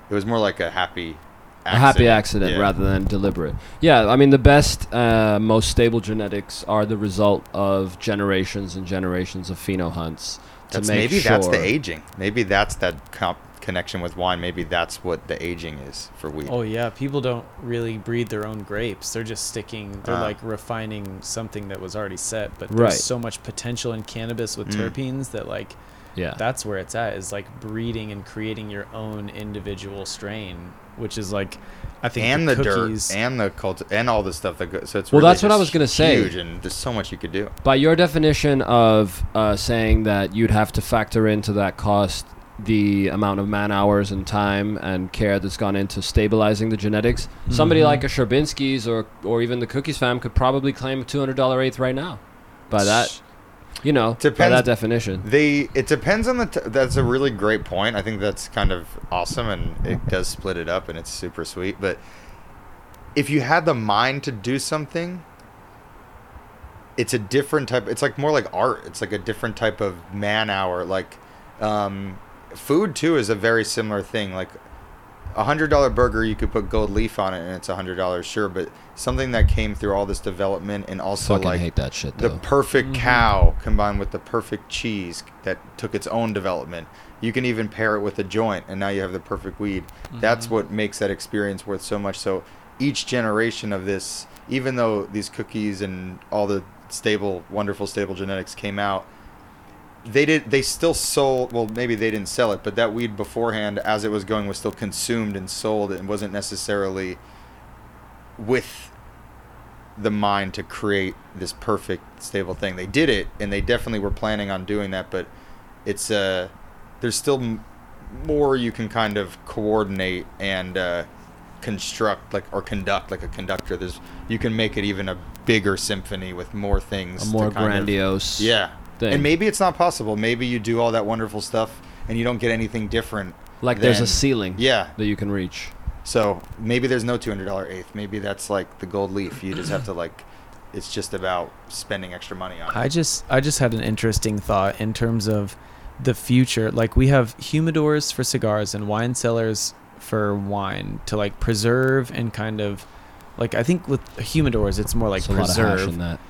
It was more like a happy, a happy accident Yeah. rather than deliberate. Yeah, I mean the best, uh, most stable genetics are the result of generations and generations of pheno hunts to That's, make maybe sure. that's the aging. Maybe that's that comp- connection with wine. Maybe that's what the aging is for wheat. Oh yeah, people don't really breed their own grapes. They're just sticking. They're Ah. like refining something that was already set. But Right. there's so much potential in cannabis with Mm. terpenes that like Yeah. that's where it's at. Is like breeding and creating your own individual strain, which is like I think and the, cookies. dirt and the cult and all the stuff that goes. So it's Well, really that's what I was gonna say. Huge, and there's so much you could do. By your definition of uh, saying that you'd have to factor into that cost the amount of man hours and time and care that's gone into stabilizing the genetics, somebody Mhm. like a Sherbinski's or or even the Cookies fam could probably claim a two hundred dollar eighth right now. By that, you know, by Depends- that definition. They it depends on the. T- that's a really great point. I think that's kind of awesome, and it does split it up, and it's super sweet. But if you had the mind to do something, it's a different type. It's like more like art. It's like a different type of man hour. Like um, food too is a very similar thing. Like a hundred dollar burger, you could put gold leaf on it, and it's a hundred dollars, sure. But something that came through all this development and also Fucking like hate that shit the though. perfect Mhm. cow combined with the perfect cheese that took its own development. You can even pair it with a joint, and now you have the perfect weed. That's Mhm. what makes that experience worth so much. So each generation of this, even though these cookies and all the stable, wonderful stable genetics came out, they did. They still sold. Well, maybe they didn't sell it, but that weed beforehand, as it was going, was still consumed and sold, and wasn't necessarily with the mind to create this perfect stable thing. They did it, and they definitely were planning on doing that. But it's uh, there's still m- more you can kind of coordinate and uh, construct, like or conduct, like a conductor. There's you can make it even a bigger symphony with more things. a to more kind of- grandiose. yeah. thing. And maybe it's not possible. Maybe you do all that wonderful stuff and you don't get anything different. like there's a ceiling Yeah. that you can reach. So maybe there's no two hundred dollar eighth. Maybe that's like the gold leaf. You just have to like, it's just about spending extra money on. it. I just I just had an interesting thought in terms of the future. Like we have humidors for cigars and wine cellars for wine to like preserve and kind of like I think with humidors it's more like It's a lot of hash preserve. in that.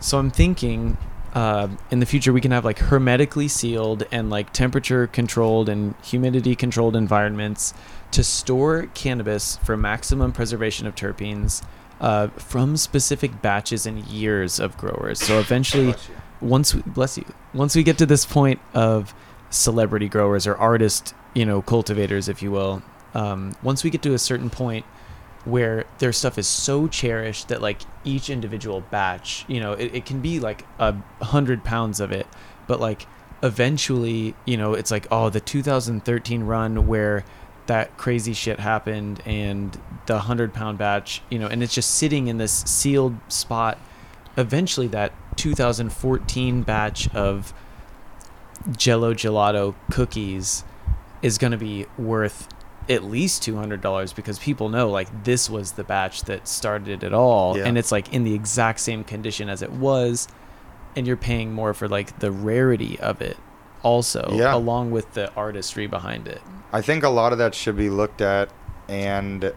So I'm thinking uh, in the future we can have like hermetically sealed and like temperature controlled and humidity controlled environments to store cannabis for maximum preservation of terpenes uh, from specific batches and years of growers. So eventually, once we bless you, once we get to this point of celebrity growers or artist, you know, cultivators, if you will, um, once we get to a certain point where their stuff is so cherished that like each individual batch, you know, it, it can be like a hundred pounds of it, but like eventually, you know, it's like oh, the 2013 run where that crazy shit happened and the hundred pound batch, you know, and it's just sitting in this sealed spot. Eventually, that 2014 batch of Jello Gelato cookies is going to be worth at least $200 because people know like this was the batch that started it all Yeah. and it's like in the exact same condition as it was and you're paying more for like the rarity of it also Yeah. along with the artistry behind it. I think a lot of that should be looked at, and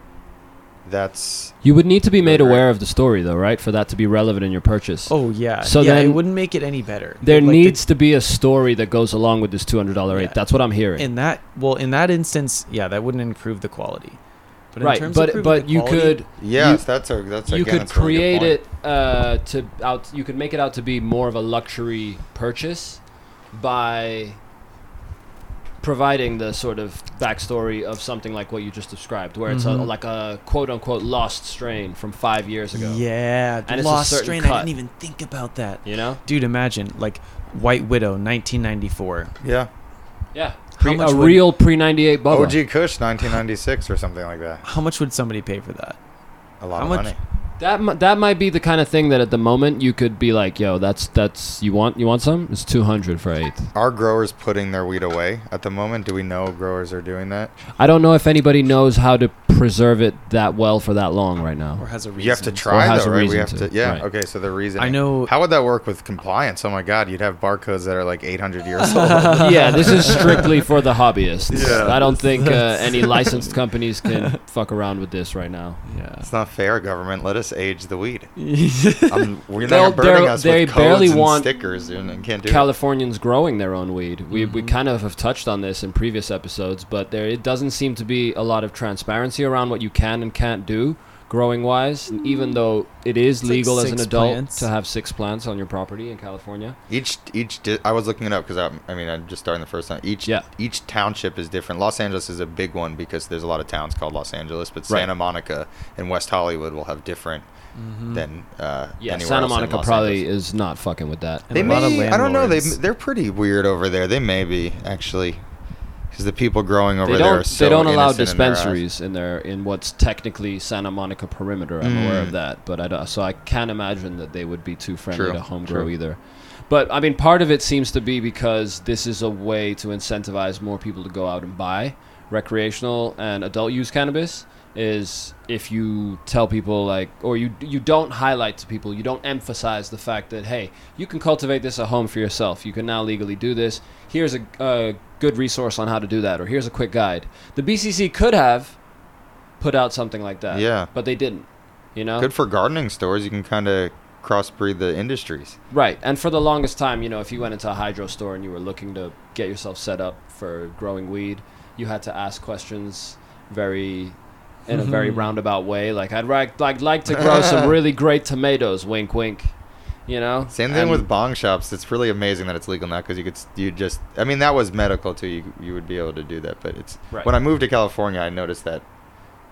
that's You would need to be made aware of the story, though, right, for that to be relevant in your purchase. Oh yeah. So yeah, then it wouldn't make it any better. there Like, the- needs to be a story that goes along with this two hundred dollar Yeah. rate. That's what I'm hearing. in that well in that instance, yeah, that wouldn't improve the quality. But in right, terms but improving but the you quality- could yes, You- that's a that's you again, could that's a really good create point. it uh, to out. You could make it out to be more of a luxury purchase by providing the sort of backstory of something like what you just described, where it's a, Mhm. like a quote unquote lost strain from five years ago. Yeah, And it's a lost certain strain. I didn't even think about that. You know? Dude, imagine like White Widow, 1994. Yeah, Yeah. Pre, a would- real pre ninety eight bubble. OG Kush, 1996 or something like that. How much would somebody pay for that? A lot How of much- money. That mi- that might be the kind of thing that at the moment you could be like, yo, that's that's you want you want some? It's two hundred for eight. Are growers putting their weed away at the moment? Do we know growers are doing that? I don't know if anybody knows how to preserve it that well for that long right now. or has a reason. You have to Or try has though, a right? We reason have to, to. Yeah. right. Okay. So the reason. I know- How would that work with compliance? Oh my God, you'd have barcodes that are like 800 years old. yeah, this is strictly for the hobbyists. Yeah. I don't think uh, any licensed companies can fuck around with this right now. Yeah. It's not fair, government. Let us age the weed. Um, we're They'll- not burning they're- us they with barely and want stickers and, and can't do it. Californians growing their own weed. We we Mhm. kind of have touched on this in previous episodes, but there it doesn't seem to be a lot of transparency around what you can and can't do growing wise. And even though it is It's like legal as an adult plants. to have six plants on your property in California. Each each di- I was looking it up because I, I mean I'm just starting the first time. Each Yeah. each township is different. Los Angeles is a big one because there's a lot of towns called Los Angeles, but Right. Santa Monica and West Hollywood will have different Mhm. than uh, Yeah, anywhere Santa Monica probably Angeles. is not fucking with that. And They a lot may. I don't know. They they're pretty weird over there. They may be actually because the people growing over They there are so they don't allow in their dispensaries in their in what's technically Santa Monica perimeter. I'm aware of Mm. that, but I don't, so I can't imagine that they would be too friendly True, to home true. grow either. But I mean, part of it seems to be because this is a way to incentivize more people to go out and buy recreational and adult use cannabis. Is if you tell people like, or you you don't highlight to people, you don't emphasize the fact that hey, you can cultivate this at home for yourself. You can now legally do this. Here's a, a good resource on how to do that, or here's a quick guide. The BCC could have put out something like that, Yeah. but they didn't. You know, Good for gardening stores. You can kind of crossbreed the industries. Right. And for the longest time, you know, if you went into a hydro store and you were looking to get yourself set up for growing weed, you had to ask questions very in a very Mhm. roundabout way. Like I'd like like like to grow some really great tomatoes, wink wink. You know? Same thing And- with bong shops. It's really amazing that it's legal now because you could you just I mean that was medical too. You you would be able to do that, but it's Right. when I moved to California, I noticed that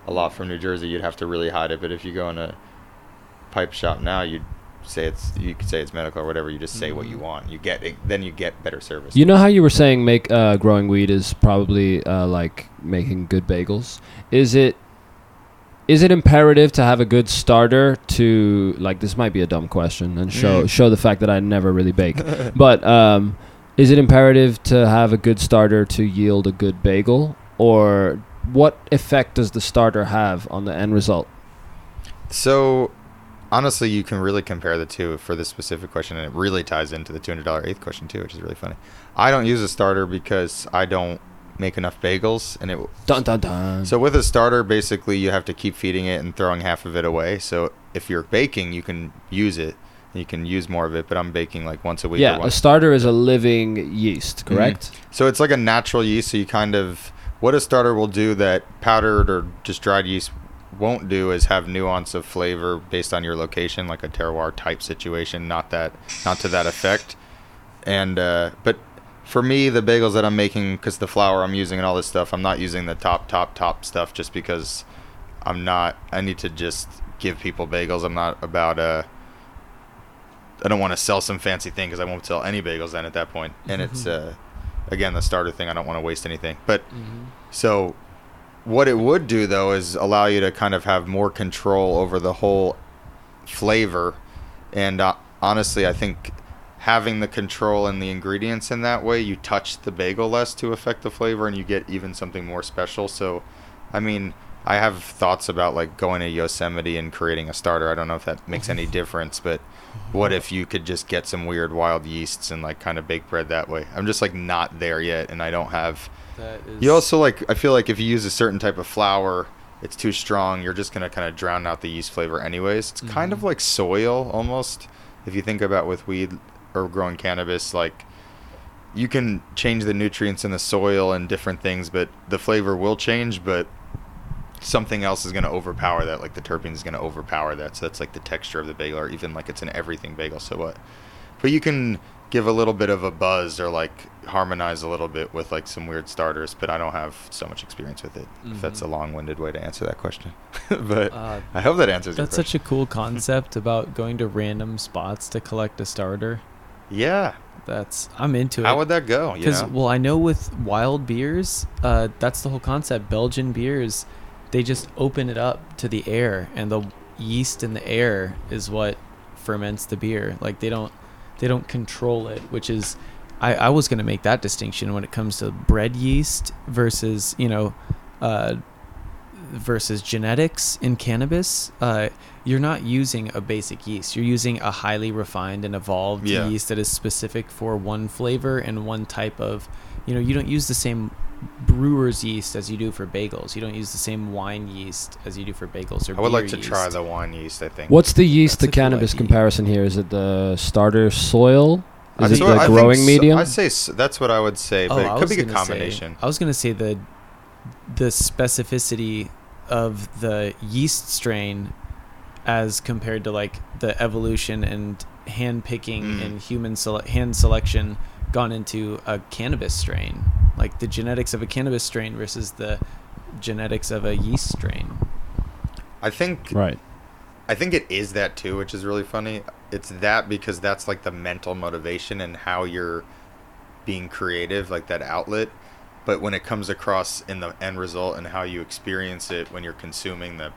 a lot from New Jersey. You'd have to really hide it, but if you go in a pipe shop now, you'd say it's you could say it's medical or whatever. You just say what you Mhm. want. You get it, then you get better service. You know how you were saying make uh, growing weed is probably uh, like making good bagels. Is it is it imperative to have a good starter to like this might be a dumb question and show Mm. show the fact that I never really bake. but um, is it imperative to have a good starter to yield a good bagel or what effect does the starter have on the end result? So, honestly, you can really compare the two for this specific question, and it really ties into the two hundred dollar eighth question too, which is really funny. I don't use a starter because I don't make enough bagels, and it. Dun dun dun. So with a starter, basically, you have to keep feeding it and throwing half of it away. So if you're baking, you can use it. You can use more of it, but I'm baking like once a week. or yeah, a starter is a living yeast, correct? so it's like a natural yeast. So you kind of what a starter will do that powdered or just dried yeast won't do is have nuance of flavor based on your location, like a terroir type situation. Not that, not to that effect. And uh, but for me, the bagels that I'm making, because the flour I'm using and all this stuff, I'm not using the top, top, top stuff just because I'm not. I need to just give people bagels. I'm not about uh. I don't want to sell some fancy thing because I won't sell any bagels then at that point. And it's uh, again the starter thing. I don't want to waste anything. But so what it would do though is allow you to kind of have more control over the whole flavor. And uh, honestly, I think having the control and the ingredients in that way, you touch the bagel less to affect the flavor, and you get even something more special. So, I mean. I have thoughts about like going to Yosemite and creating a starter. I don't know if that makes any difference, but what if you could just get some weird wild yeasts and like kind of bake bread that way? I'm just like not there yet, and I don't have. That is You also like. I feel like if you use a certain type of flour, it's too strong. You're just gonna kind of drown out the yeast flavor, anyways. It's kind mm-hmm. of like soil almost. If you think about with weed or growing cannabis, like you can change the nutrients in the soil and different things, but the flavor will change. But something else is going to overpower that like the terpene is going to overpower that so that's like the texture of the bagel or even like it's an everything bagel so what but you can give a little bit of a buzz or like harmonize a little bit with like some weird starters but i don't have so much experience with it if that's a Mhm. long-winded way to answer that question but Uh, i hope that answers that's such a cool concept about going to random spots to collect a starter. Yeah That's I'm into it. how would that go Because well, I know with wild beers, uh, that's the whole concept. Belgian beers, they just open it up to the air, and the yeast in the air is what ferments the beer. Like they don't, they don't control it, which is, I, I was gonna make that distinction when it comes to bread yeast versus you know, uh, versus genetics in cannabis, uh, you're not using a basic yeast. You're using a highly refined and evolved Yeah. yeast that is specific for one flavor and one type of. You know, you don't use the same brewer's yeast as you do for bagels. You don't use the same wine yeast as you do for bagels or. I would like beer to try the wine yeast. I think. What's the yeast to That's a cannabis idea. comparison here? Is it the starter soil? I Is it sort- I the think growing so- medium? I'd say s- that's what I would say, Oh, but I it could be a gonna say- combination. I was gonna say the the specificity of the yeast strain as compared to like the evolution and hand picking Mm. and human sele- hand selection gone into a cannabis strain like the genetics of a cannabis strain versus the genetics of a yeast strain I think right. I think it is that too, which is really funny. It's that because that's like the mental motivation and how you're being creative, like that outlet. But when it comes across in the end result and how you experience it when you're consuming the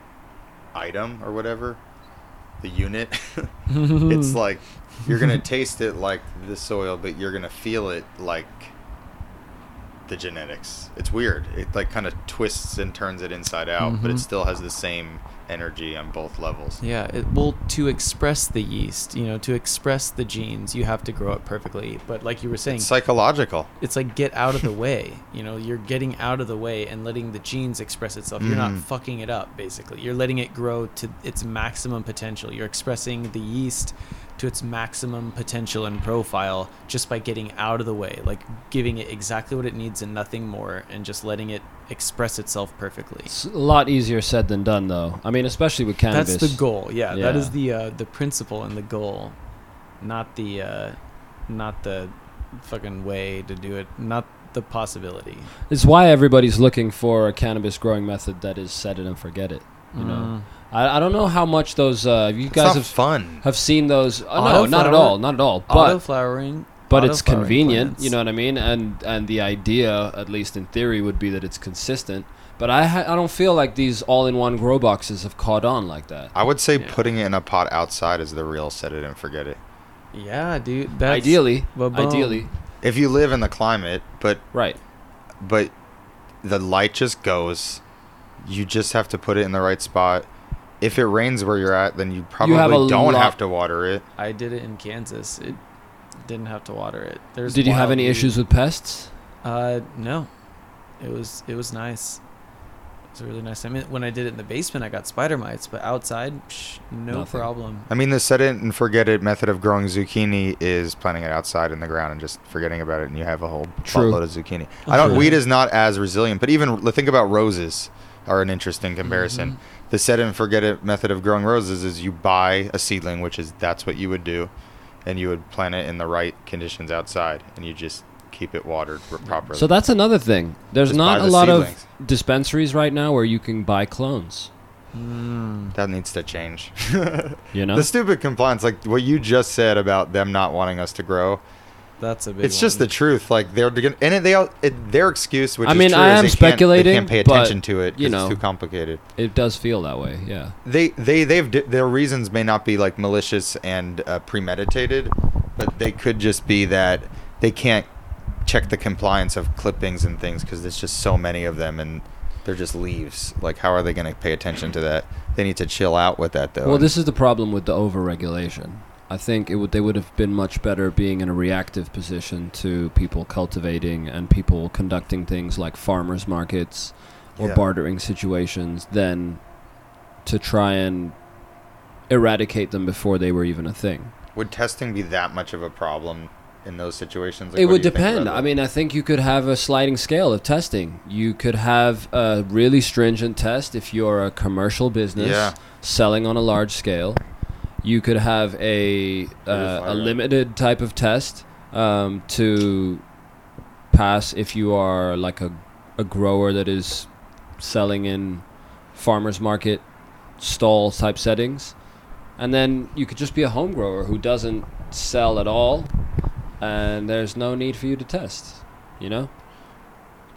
item or whatever, the unit, it's like you're gonna taste it like the soil, but you're gonna feel it like the genetics. It's weird. It like kind of twists and turns it inside out, but it Mhm. still has the same energy on both levels. Yeah, it, well, to express the yeast, you know, to express the genes, you have to grow it perfectly. But like you were saying, It's psychological. it's like get out of the way. You know, you're getting out of the way and letting the genes express itself. You're not Mhm. fucking it up, basically. You're letting it grow to its maximum potential. You're expressing the yeast to its maximum potential and profile just by getting out of the way, like giving it exactly what it needs and nothing more, and just letting it express itself perfectly. It's a lot easier said than done, though. I mean, especially with cannabis. That's the goal. Yeah, that Yeah. is the uh, the principle and the goal, not the uh, not the fucking way to do it, not the possibility. It's why everybody's looking for a cannabis growing method that is set it and forget it. You Mm. know, I, I don't know how much those uh, you guys have fun. have seen those. Uh, no, not at all, not at all. But flowering, but it's convenient. plants. You know what I mean? And and the idea, at least in theory, would be that it's consistent. But I ha- I don't feel like these all-in-one grow boxes have caught on like that. I would say Yeah. putting it in a pot outside is the real set it and forget it. Yeah, dude. That's, ideally, ba-boom. ideally, If you live in the climate, but right. but the light just goes, you just have to put it in the right spot. If it rains where you're at, then you probably have a don't lot- have to water it. I did it in Kansas. It didn't have to water it. There's Did you have wild any weed. issues with pests? Uh, no. It was it was nice. It was a really nice. I mean, when I did it in the basement, I got spider mites, but outside, psh, no Nothing. problem. I mean, the set it and forget it method of growing zucchini is planting it outside in the ground and just forgetting about it, and you have a whole True. buttload of zucchini. I don't. True. Weed is not as resilient, but even think about roses are an interesting comparison. The set and forget it method of growing roses is you buy a seedling, which is that's what you would do, and you would plant it in the right conditions outside, and you just keep it watered properly. So that's another thing. There's Just not a lot seedlings. of dispensaries right now where you can buy clones. Mm. that needs to change. You know, The stupid compliance, like what you just said about them not wanting us to grow, That's a big. it's just the truth. Like they're gonna- and they all- it, their excuse, which I is mean, true, I am they can't- speculating, They can't pay but, attention to it. you know. it's too complicated. it does feel that way. Yeah. They they they've their reasons may not be like malicious and uh, premeditated, but they could just be that they can't check the compliance of clippings and things because there's just so many of them and they're just leaves. Like, how are they going to pay attention to that? They need to chill out with that though. Well, this is the problem with the overregulation. I think it would they would have been much better being in a reactive position to people cultivating and people conducting things like farmers markets or Yeah. bartering situations than to try and eradicate them before they were even a thing. Would testing be that much of a problem in those situations? Like, it would do you think depend. I mean, I think you could have a sliding scale of testing. You could have a really stringent test if you're a commercial business Yeah. selling on a large scale. You could have a uh, a limited type of test um, to pass if you are like a a grower that is selling in farmers market stall type settings, and then you could just be a home grower who doesn't sell at all, and there's no need for you to test. You know,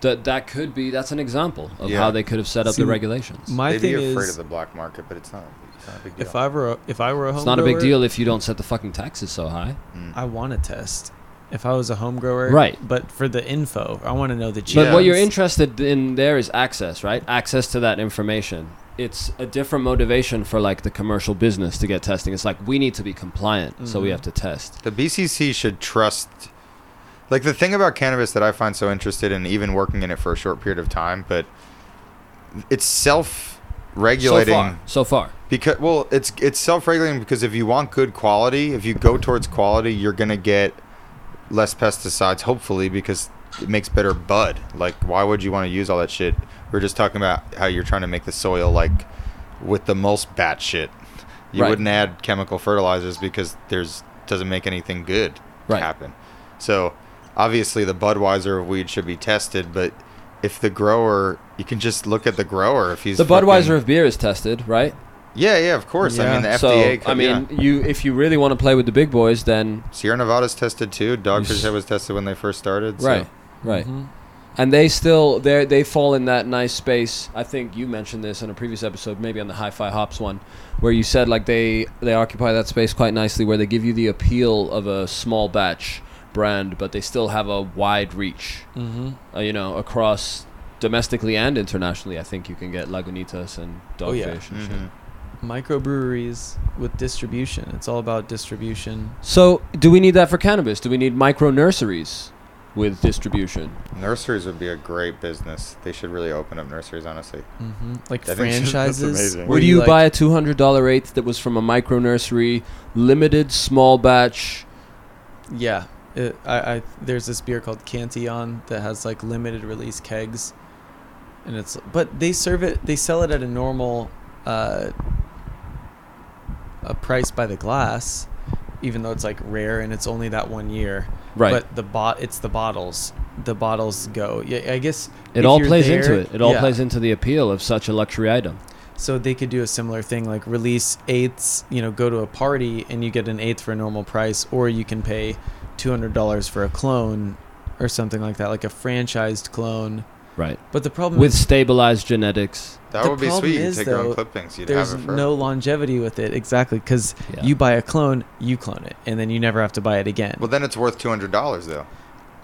that that could be that's an example of Yeah. how they could have set up See, the regulations. My They'd thing be afraid is, of the black market, but it's not. It's not a big deal. if I were a, if I were a home it's not a big grower, deal if you don't set the fucking taxes so high. Mm. I want to test. if I was a home grower. Right. But for the info, I want to know the genes. But what you're interested in there is access, right? Access to that information. It's a different motivation for like the commercial business to get testing. It's like we need to be compliant, so we Mhm. have to test. The BCC should trust. Like the thing about cannabis that I find so interested in, even working in it for a short period of time, but it's So self-regulating far, so far. because well, it's it's self-regulating because if you want good quality, if you go towards quality, you're gonna get less pesticides, hopefully, because it makes better bud. Like, why would you want to use all that shit? We are just talking about how you're trying to make the soil like with the most bat shit. You Right. wouldn't add chemical fertilizers because there's doesn't make anything good Right. happen. So obviously the Budweiser of weed should be tested, but if the grower, you can just look at the grower if he's The fucking- Budweiser of beer is tested, right? Yeah, yeah, of course. I Yeah. mean the so FDA. co- I mean, yeah. you if you really want to play with the big boys, then Sierra Nevada's tested too. Dogfish Head was tested when they first started. so- right, right. Mhm. and they still they they fall in that nice space. I think you mentioned this in a previous episode, maybe on the Hi-Fi Hops one, where you said like they they occupy that space quite nicely, where they give you the appeal of a small batch brand, but they still have a wide reach. Mhm. Uh, you know, across domestically and internationally. I think you can get Lagunitas and Dogfish Oh, yeah. and shit. Mhm. Microbreweries with distribution. It's all about distribution. So, do we need that for cannabis? Do we need micro nurseries with distribution? Nurseries would be a great business. They should really open up nurseries, honestly. hmm Like I franchises. amazing. where Would you like- buy a two hundred dollar eighth that was from a micro nursery, limited small batch? Yeah, it, I, I there's this beer called Cantillon that has like limited release kegs, and it's but they serve it they sell it at a normal uh, a price by the glass, even though it's like rare and it's only that one year. Right. But the bot it's the bottles. The bottles go. Yeah, I guess it all plays there- into it. It all yeah. plays into the appeal of such a luxury item. So they could do a similar thing, like release eighths. You know, go to a party and you get an eighth for a normal price, or you can pay two hundred dollars for a clone, or something like that, like a franchised clone. Right. But the problem With is stabilized genetics. That would be problem sweet. You is, take your own clippings. You'd there's have it for no longevity with it, exactly, because Yeah. you buy a clone, you clone it, and then you never have to buy it again. Well, then it's worth two hundred dollars though.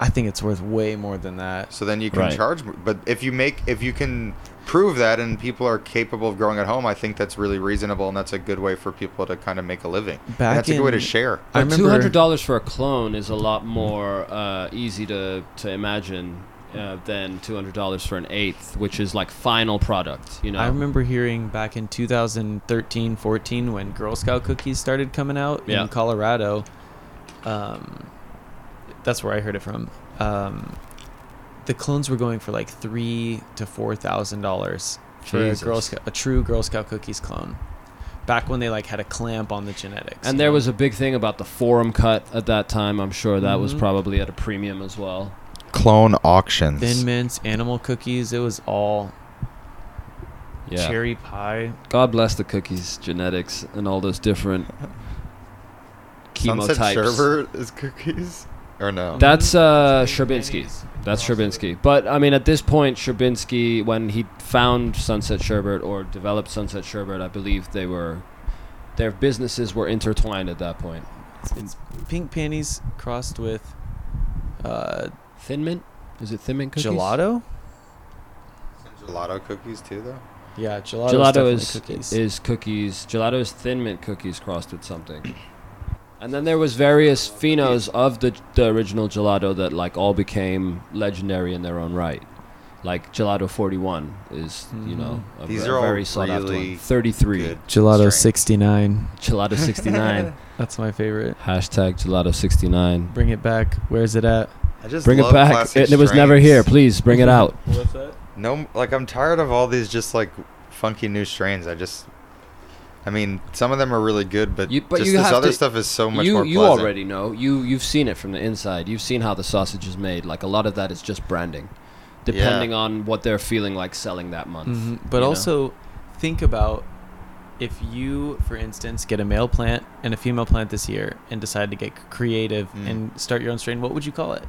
I think it's worth way more than that. So then you can Right. charge. But if you make, if you can prove that, and people are capable of growing at home, I think that's really reasonable, and that's a good way for people to kind of make a living. And Back that's a good way to share. I remember two hundred dollars for a clone is a lot more uh, easy to to imagine uh, than two hundred dollars for an eighth, which is like final product. You know. I remember hearing back in 2013, 14 when Girl Scout cookies started coming out Yeah. in Colorado. Um, that's where I heard it from. Um, the clones were going for like three to four thousand dollars for a Girl Scout, a true Girl Scout cookies clone. Back when they like had a clamp on the genetics. And there know? was a big thing about the forum cut at that time. I'm sure that was Mhm. probably at a premium as well. Clone auctions. Thin Mints, animal cookies. It was all Yeah. cherry pie. God bless the cookies, genetics, and all those different chemotypes. Sunset chemotypes. Sherbert is cookies, or no? That's uh, Sherbinski. That's Sherbinski. But I mean, at this point, Sherbinski, when he found Sunset Sherbert or developed Sunset Sherbert, I believe they were, their businesses were intertwined at that point. It's pink panties crossed with uh, Thin Mint? Is it Thin Mint cookies? gelato. gelato cookies too, though. Yeah, gelato. Gelato is is cookies. is cookies. Gelato is Thin Mint cookies crossed with something. And then there was various phenos of the the original gelato that like all became legendary in their own right. Like Gelato 41 is, you know, a, These ve- are all very sought after really one. 33. Good gelato strains. 69. Gelato 69. That's my favorite. Hashtag Gelato 69. Bring it back. Where's it at? I just Bring it love back. classic It, it was never strains. here. Please bring it out. What's that? No, like I'm tired of all these just like funky new strains. I just, I mean, some of them are really good, but, You- but just you this other to- stuff is so much you more you pleasant. already know. You you've seen it from the inside. You've seen how the sausage is made. Like a lot of that is just branding, depending on what they're feeling like selling that month. Mhm. But you know? also, think about if you, for instance, get a male plant and a female plant this year and decide to get creative Mm. and start your own strain, what would you call it?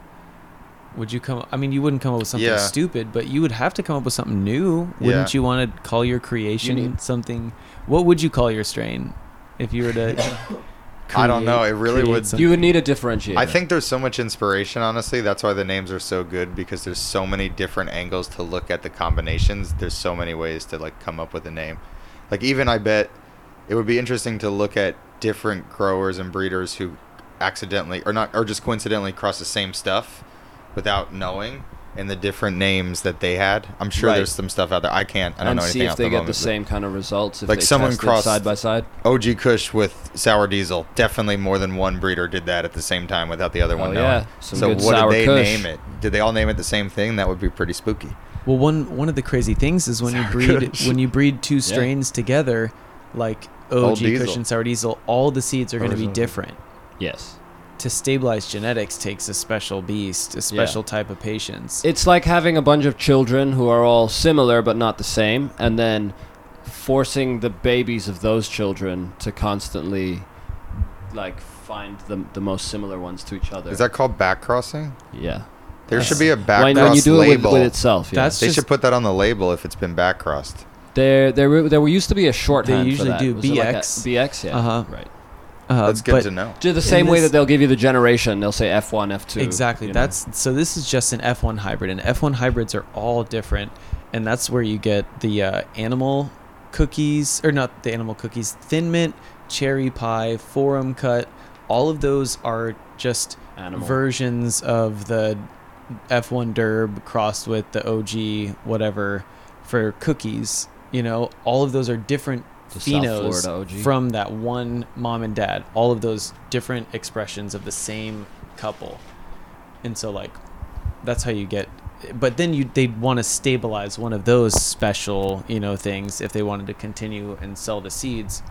Would you come? I mean, you wouldn't come up with something Yeah. stupid, but you would have to come up with something new. Wouldn't Yeah. you want to call your creation need- something? What would you call your strain if you were to? I don't know, it really create would- some- You would need a differentiator. I think there's so much inspiration, honestly. That's why the names are so good because there's so many different angles to look at the combinations. There's so many ways to like come up with a name. Like even I bet it would be interesting to look at different growers and breeders who accidentally or not or just coincidentally cross the same stuff without knowing and the different names that they had. I'm sure Right. there's some stuff out there. I can't. I don't and know see if off they the get moment, the but- same kind of results. If Like they someone tested crossed- side by side. OG Kush with sour diesel. Definitely more than one breeder did that at the same time without the other Oh, one yeah. Some so good what sour did they Kush. name it? Did they all name it the same thing? That would be pretty spooky. Well, one one of the crazy things is when you Sour breed Kush. when you breed two strains together, like Old OG Diesel. Kush and Sour Diesel, all the seeds are going to be Original. different. Yes. To stabilize genetics takes a special beast, a special type of patience. It's like having a bunch of children who are all similar but not the same, and then forcing the babies of those children to constantly, like, find the the most similar ones to each other. Is that called back crossing? yeah? There That's- should be a back When, cross when you do it with, label. with itself, yeah. That's they just- should put that on the label if it's been back crossed. there there there used to be a shorthand. for usually that. do Was it like a- BX. BX, yeah. Uh-huh. Right. Uh, That's good to know. Do the same way that they'll give you the generation. They'll say F1, F2. Exactly. you know. That's so. This is just an F1 hybrid, and F1 hybrids are all different, and that's where you get the uh, animal cookies, or not the animal cookies, thin mint, cherry pie, forum cut. All of those are just animal. versions of the F1 Derb crossed with the OG whatever for cookies. You know, all of those are different The from that one mom and dad. All of those different expressions of the same couple, and so like that's how you get. But then you they'd want to stabilize one of those special you know things if they wanted to continue and sell the seeds.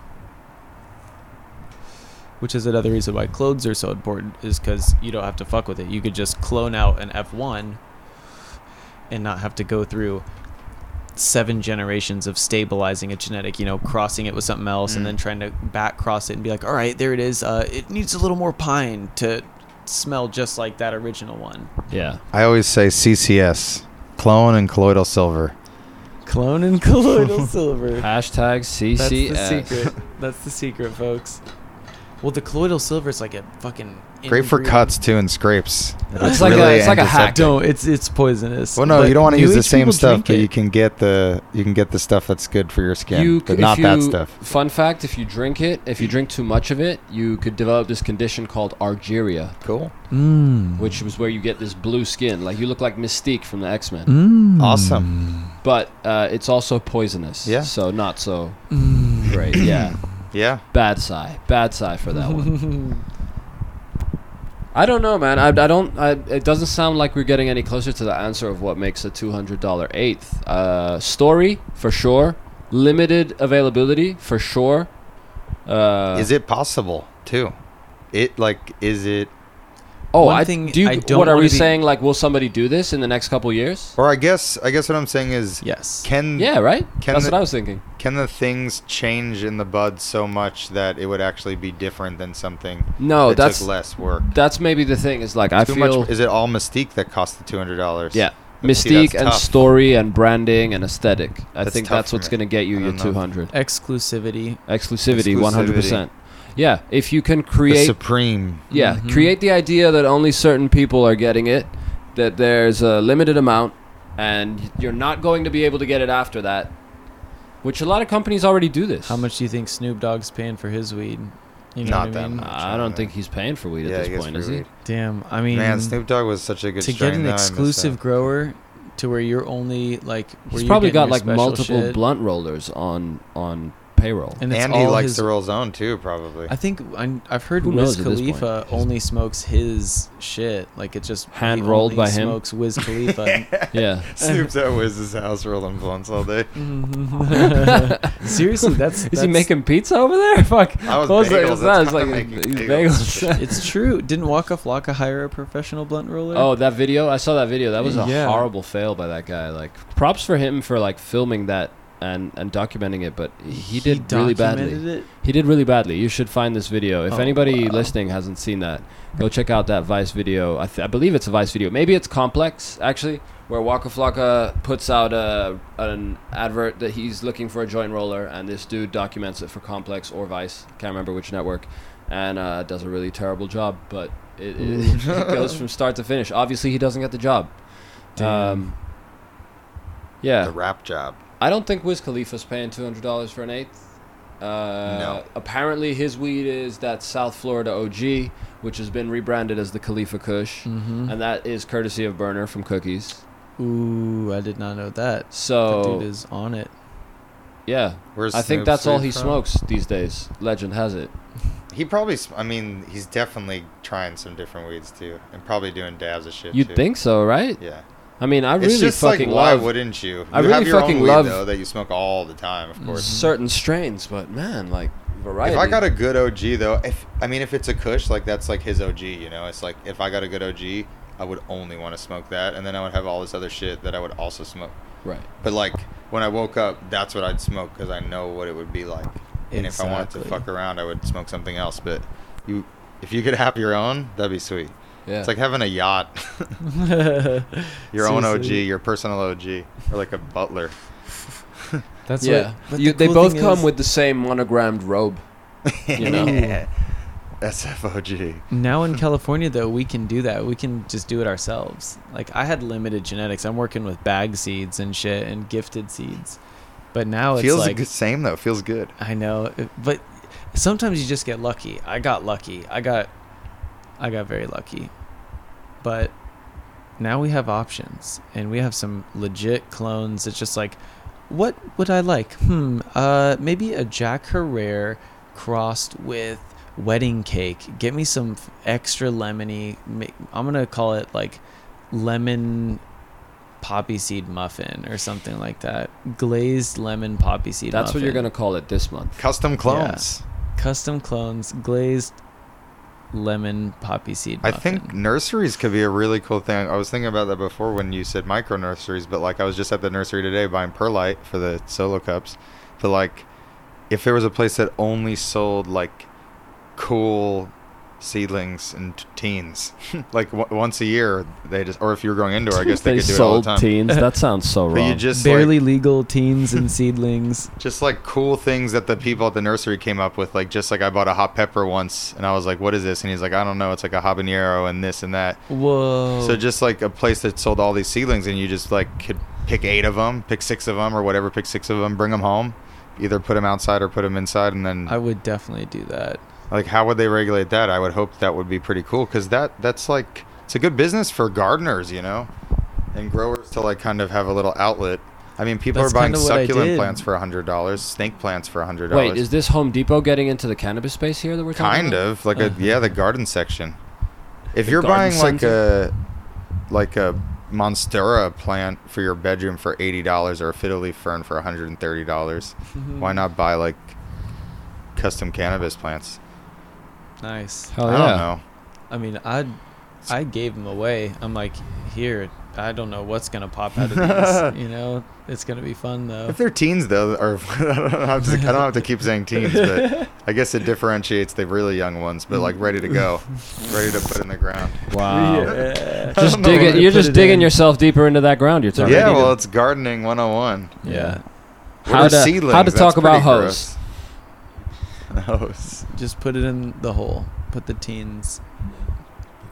Which is another reason why clones are so important is because you don't have to fuck with it. You could just clone out an F1 and not have to go through seven generations of stabilizing a genetic, you know, crossing it with something else and Mm. then trying to back cross it and be like, all right, there it is. Uh, it needs a little more pine to smell just like that original one. yeah. I always say CCS, clone and colloidal silver. Clone and colloidal silver. Hashtag CCS. That's the secret. That's the secret, folks. Well, the colloidal silver is like a fucking Great for ingredient. cuts too and scrapes. It's like a- it's like a hack. antiseptic. Don't. It's it's poisonous. Well, no, But you don't want to use the same people stuff, drink but it. you can get the you can get the stuff that's good for your skin, You, but if not you, that stuff. Fun fact: If you drink it, if you drink too much of it, you could develop this condition called argyria, Cool, Mm. which was where you get this blue skin, like you look like Mystique from the X Men. Mm. awesome. But uh, it's also poisonous. Yeah. So not so Mm. great. Yeah. Yeah, Bad sigh. Bad sigh for that one. I don't know, man. I, I don't. I, it doesn't sound like we're getting any closer to the answer of what makes a two hundred dollar eighth. Uh, story for sure. Limited availability for sure. Uh, is it possible too? It like is it? Oh, One I think. do. You, I don't what are we be- saying? Like, will somebody do this in the next couple years? Or I guess I guess what I'm saying is Yes. can Yeah, right. Can That's the- what I was thinking. can the things change in the bud so much that it would actually be different than something No, that that's took less work? that's maybe the thing. Is like I Too feel. much. Is it all Mystique that cost the two hundred dollars? yeah. But see, Mystique that's and tough. story and branding and aesthetic. I That's think that's what's going to get you your know. 200. Exclusivity. Exclusivity, Exclusivity. 100%. Yeah, if you can create The create supreme. yeah, Mhm. create the idea that only certain people are getting it, that there's a limited amount and you're not going to be able to get it after that. Which a lot of companies already do this. How much do you think Snoop Dogg's paying for his weed? You know Not what I that mean? much. I don't think he's paying for weed Yeah, at this point, free is he? weed. Damn. I mean, Man, Snoop Dogg was such a good to strain. get an though, I miss exclusive grower to where you're only like where He's you're probably got like multiple shit, blunt rollers on on payroll. and it's And all he likes his, to roll his own too, probably. I think I, I've heard Who Wiz knows at this point? Khalifa only smokes his shit. Like it just Hand he rolled only by him? Smokes Wiz Khalifa. yeah. Snoop's at Wiz's house rolling blunts all day. Mm-hmm. Seriously, that's, Is he making pizza over there? Fuck. I was What was bagels, What's that? It's kinda like making bagels. bagels. It's true. Didn't Waka Flocka hire a professional blunt roller? Oh, that video! I saw that video. That was a Yeah. horrible fail by that guy. Like, props for him for like filming that and and documenting it, but he did really badly. It? He did really badly. You should find this video. If Oh, anybody wow. listening hasn't seen that, go check out that Vice video. I, th- I believe it's a Vice video. Maybe it's Complex actually, where Waka Flocka puts out a an advert that he's looking for a joint roller, and this dude documents it for Complex or Vice. Can't remember which network, and uh, does a really terrible job. But it, it, it goes from start to finish. Obviously, he doesn't get the job. Damn. Um, yeah, The rap job. I don't think Wiz Khalifa's paying two hundred dollars for an eighth. Uh, No. Apparently, his weed is that South Florida OG, which has been rebranded as the Khalifa Kush, Mm-hmm. and that is courtesy of Berner from Cookies. Ooh, I did not know that. That So dude is on it. yeah, Where's I think Snoop's that's all he from? smokes these days. Legend has it. He probably. I mean, he's definitely trying some different weeds too, and probably doing dabs of shit. You'd too. think so, right? Yeah. I mean, I it's really just fucking like, why love wouldn't you? You I have really your fucking own weed, love- though that you smoke all the time, of course. Mm-hmm. certain strains, but man, like variety. If I got a good OG though, if I mean if it's a Kush, like that's like his OG, you know. It's like if I got a good OG, I would only want to smoke that, and then I would have all this other shit that I would also smoke. right. But like when I woke up, that's what I'd smoke because I know what it would be like. And if I wanted to fuck around, I would smoke something else. But you, if you could have your own, that'd be sweet. Yeah. It's like having a yacht, your own OG, your personal OG, or like a butler. That's yeah. what. but You, the they cool both come is- with the same monogrammed robe. You know? Yeah. SFOG. Now in California, though, we can do that. We can just do it ourselves. Like I had limited genetics. I'm working with bag seeds and shit and gifted seeds, but now it's Feels like the same though. Feels good. I know, uh, but sometimes you just get lucky. I got lucky. I got, I got very lucky, but now we have options and we have some legit clones. It's just like, what would I like? Hmm, uh, maybe a Jack Herer crossed with wedding cake. Get me some extra lemony. I'm gonna call it like lemon poppy seed muffin or something like that. Glazed lemon poppy seed. That's what you're gonna call it this month. Custom clones. custom clones glazed lemon poppy seed I think nurseries could be a really cool thing. I was thinking about that before when you said micro nurseries, but like I was just at the nursery today buying perlite for the solo cups. But like, if there was a place that only sold like cool seedlings and teens, like w- once a year, they just, or if you were going indoor, I guess they, could do it all the sold time. teens. That sounds so wrong. you just barely like, legal teens and seedlings. just like cool things that the people at the nursery came up with. Like just like I bought a hot pepper once, and I was like, "What is this?" And he's like, "I don't know. It's like a habanero and this and that." Whoa. So just like a place that sold all these seedlings, and you just like could pick eight of them, pick six of them, or whatever, pick six of them, bring them home, either put them outside or put them inside, and then I would definitely do that. Like how would they regulate that? I would hope that would be pretty cool because that that's like it's a good business for gardeners, you know, and growers to like kind of have a little outlet. I mean, people That's are buying kinda what I succulent plants for a hundred dollars, snake plants for a hundred dollars. Wait, is this Home Depot getting into the cannabis space here that we're talking about? kind about? of like a Uh-huh. yeah the garden section if The you're buying like center? a like a monstera plant for your bedroom for $80 or a fiddle leaf fern for $130 why not buy like custom cannabis plants Nice. Hell i yeah. don't know I mean, I I gave them away. I'm like, here. I don't know what's gonna pop out of these. you know, it's gonna be fun though. if they're teens though or I, don't have to, I don't have to keep saying teens but i guess it differentiates the really young ones but like ready to go ready to put in the ground Wow. Yeah. Just don't dig it. You're just it digging in. yourself deeper into that ground. You're talking. yeah ready to- well it's gardening 101 yeah. What How are to- how seedlings? to That's talk about pretty hoes. gross. Hose. Just put it in the hole. Put the teens.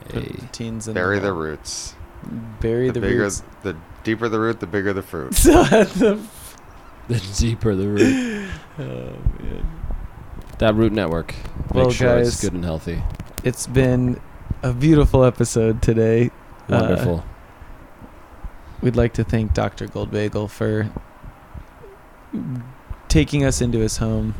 Put Hey. the teens in. Bury the, the hole. roots. Bury The, the, bigger, roots. the deeper the root, the bigger the fruit. So at the. The deeper the root. Oh man. That root network. Make Well, sure it's good and healthy. It's been a beautiful episode today. Uh, Wonderful. We'd like to thank Dr. Goldbagel for taking us into his home,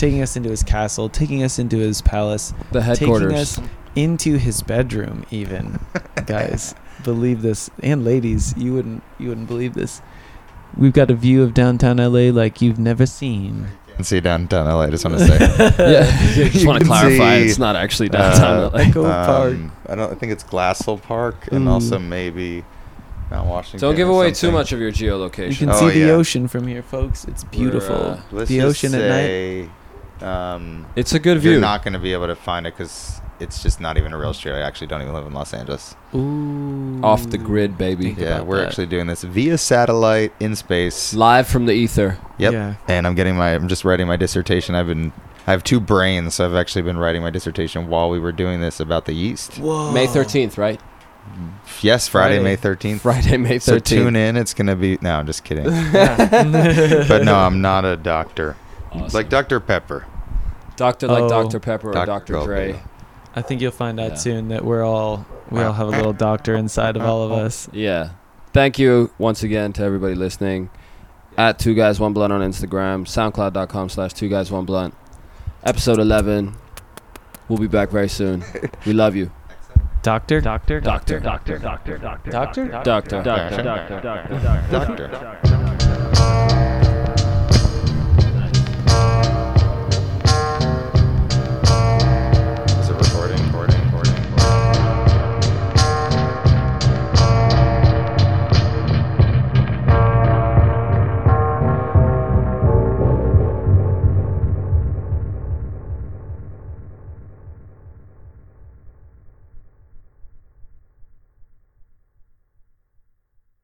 taking us into his castle, taking us into his palace, the taking headquarters. us into his bedroom even. Guys, believe this. And ladies, you wouldn't you wouldn't believe this. We've got a view of downtown LA like you've never seen. And see downtown LA, I just want to say. yeah, just want to clarify. see, It's not actually downtown. uh, LA. Echo Park. Um, I don't. I think it's Glassell Park, and Ooh. also maybe Mount Washington. Don't give or away too much of your geolocation. You can Oh, see the yeah. ocean from here, folks. It's beautiful. uh, the just ocean at night. Say, Um, it's a good view. you're view. not going to be able to find it because it's just not even a real street. I actually don't even live in Los Angeles. Ooh. Off the grid, baby. Think yeah, we're that. actually doing this via satellite in space. Live from the ether. Yep. Yeah. And I'm getting my. I'm just writing my dissertation. I've been. I have two brains, so I've actually been writing my dissertation while we were doing this about the yeast. Whoa. May 13th, right? Yes, Friday, Friday. May 13th. Friday, May 13th. So tune in. It's gonna be. No, I'm just kidding. But no, I'm not a doctor. Awesome. Like Dr. Pepper. Doctor like Oh. Dr. Pepper or Dr. Dr. Goldbagel. Dre. I think you'll find out Yeah. soon that we're all we all have a little doctor inside of all of us. Yeah. Thank you once again to everybody listening. At Two Guys One Blunt on Instagram, SoundCloud.com slash Two Guys One Blunt. Episode 11. We'll be back very soon. We love you. Doctor, doctor, doctor, doctor, doctor, doctor, doctor? Doctor. Doctor? Doctor. Doctor? Doctor. Doctor.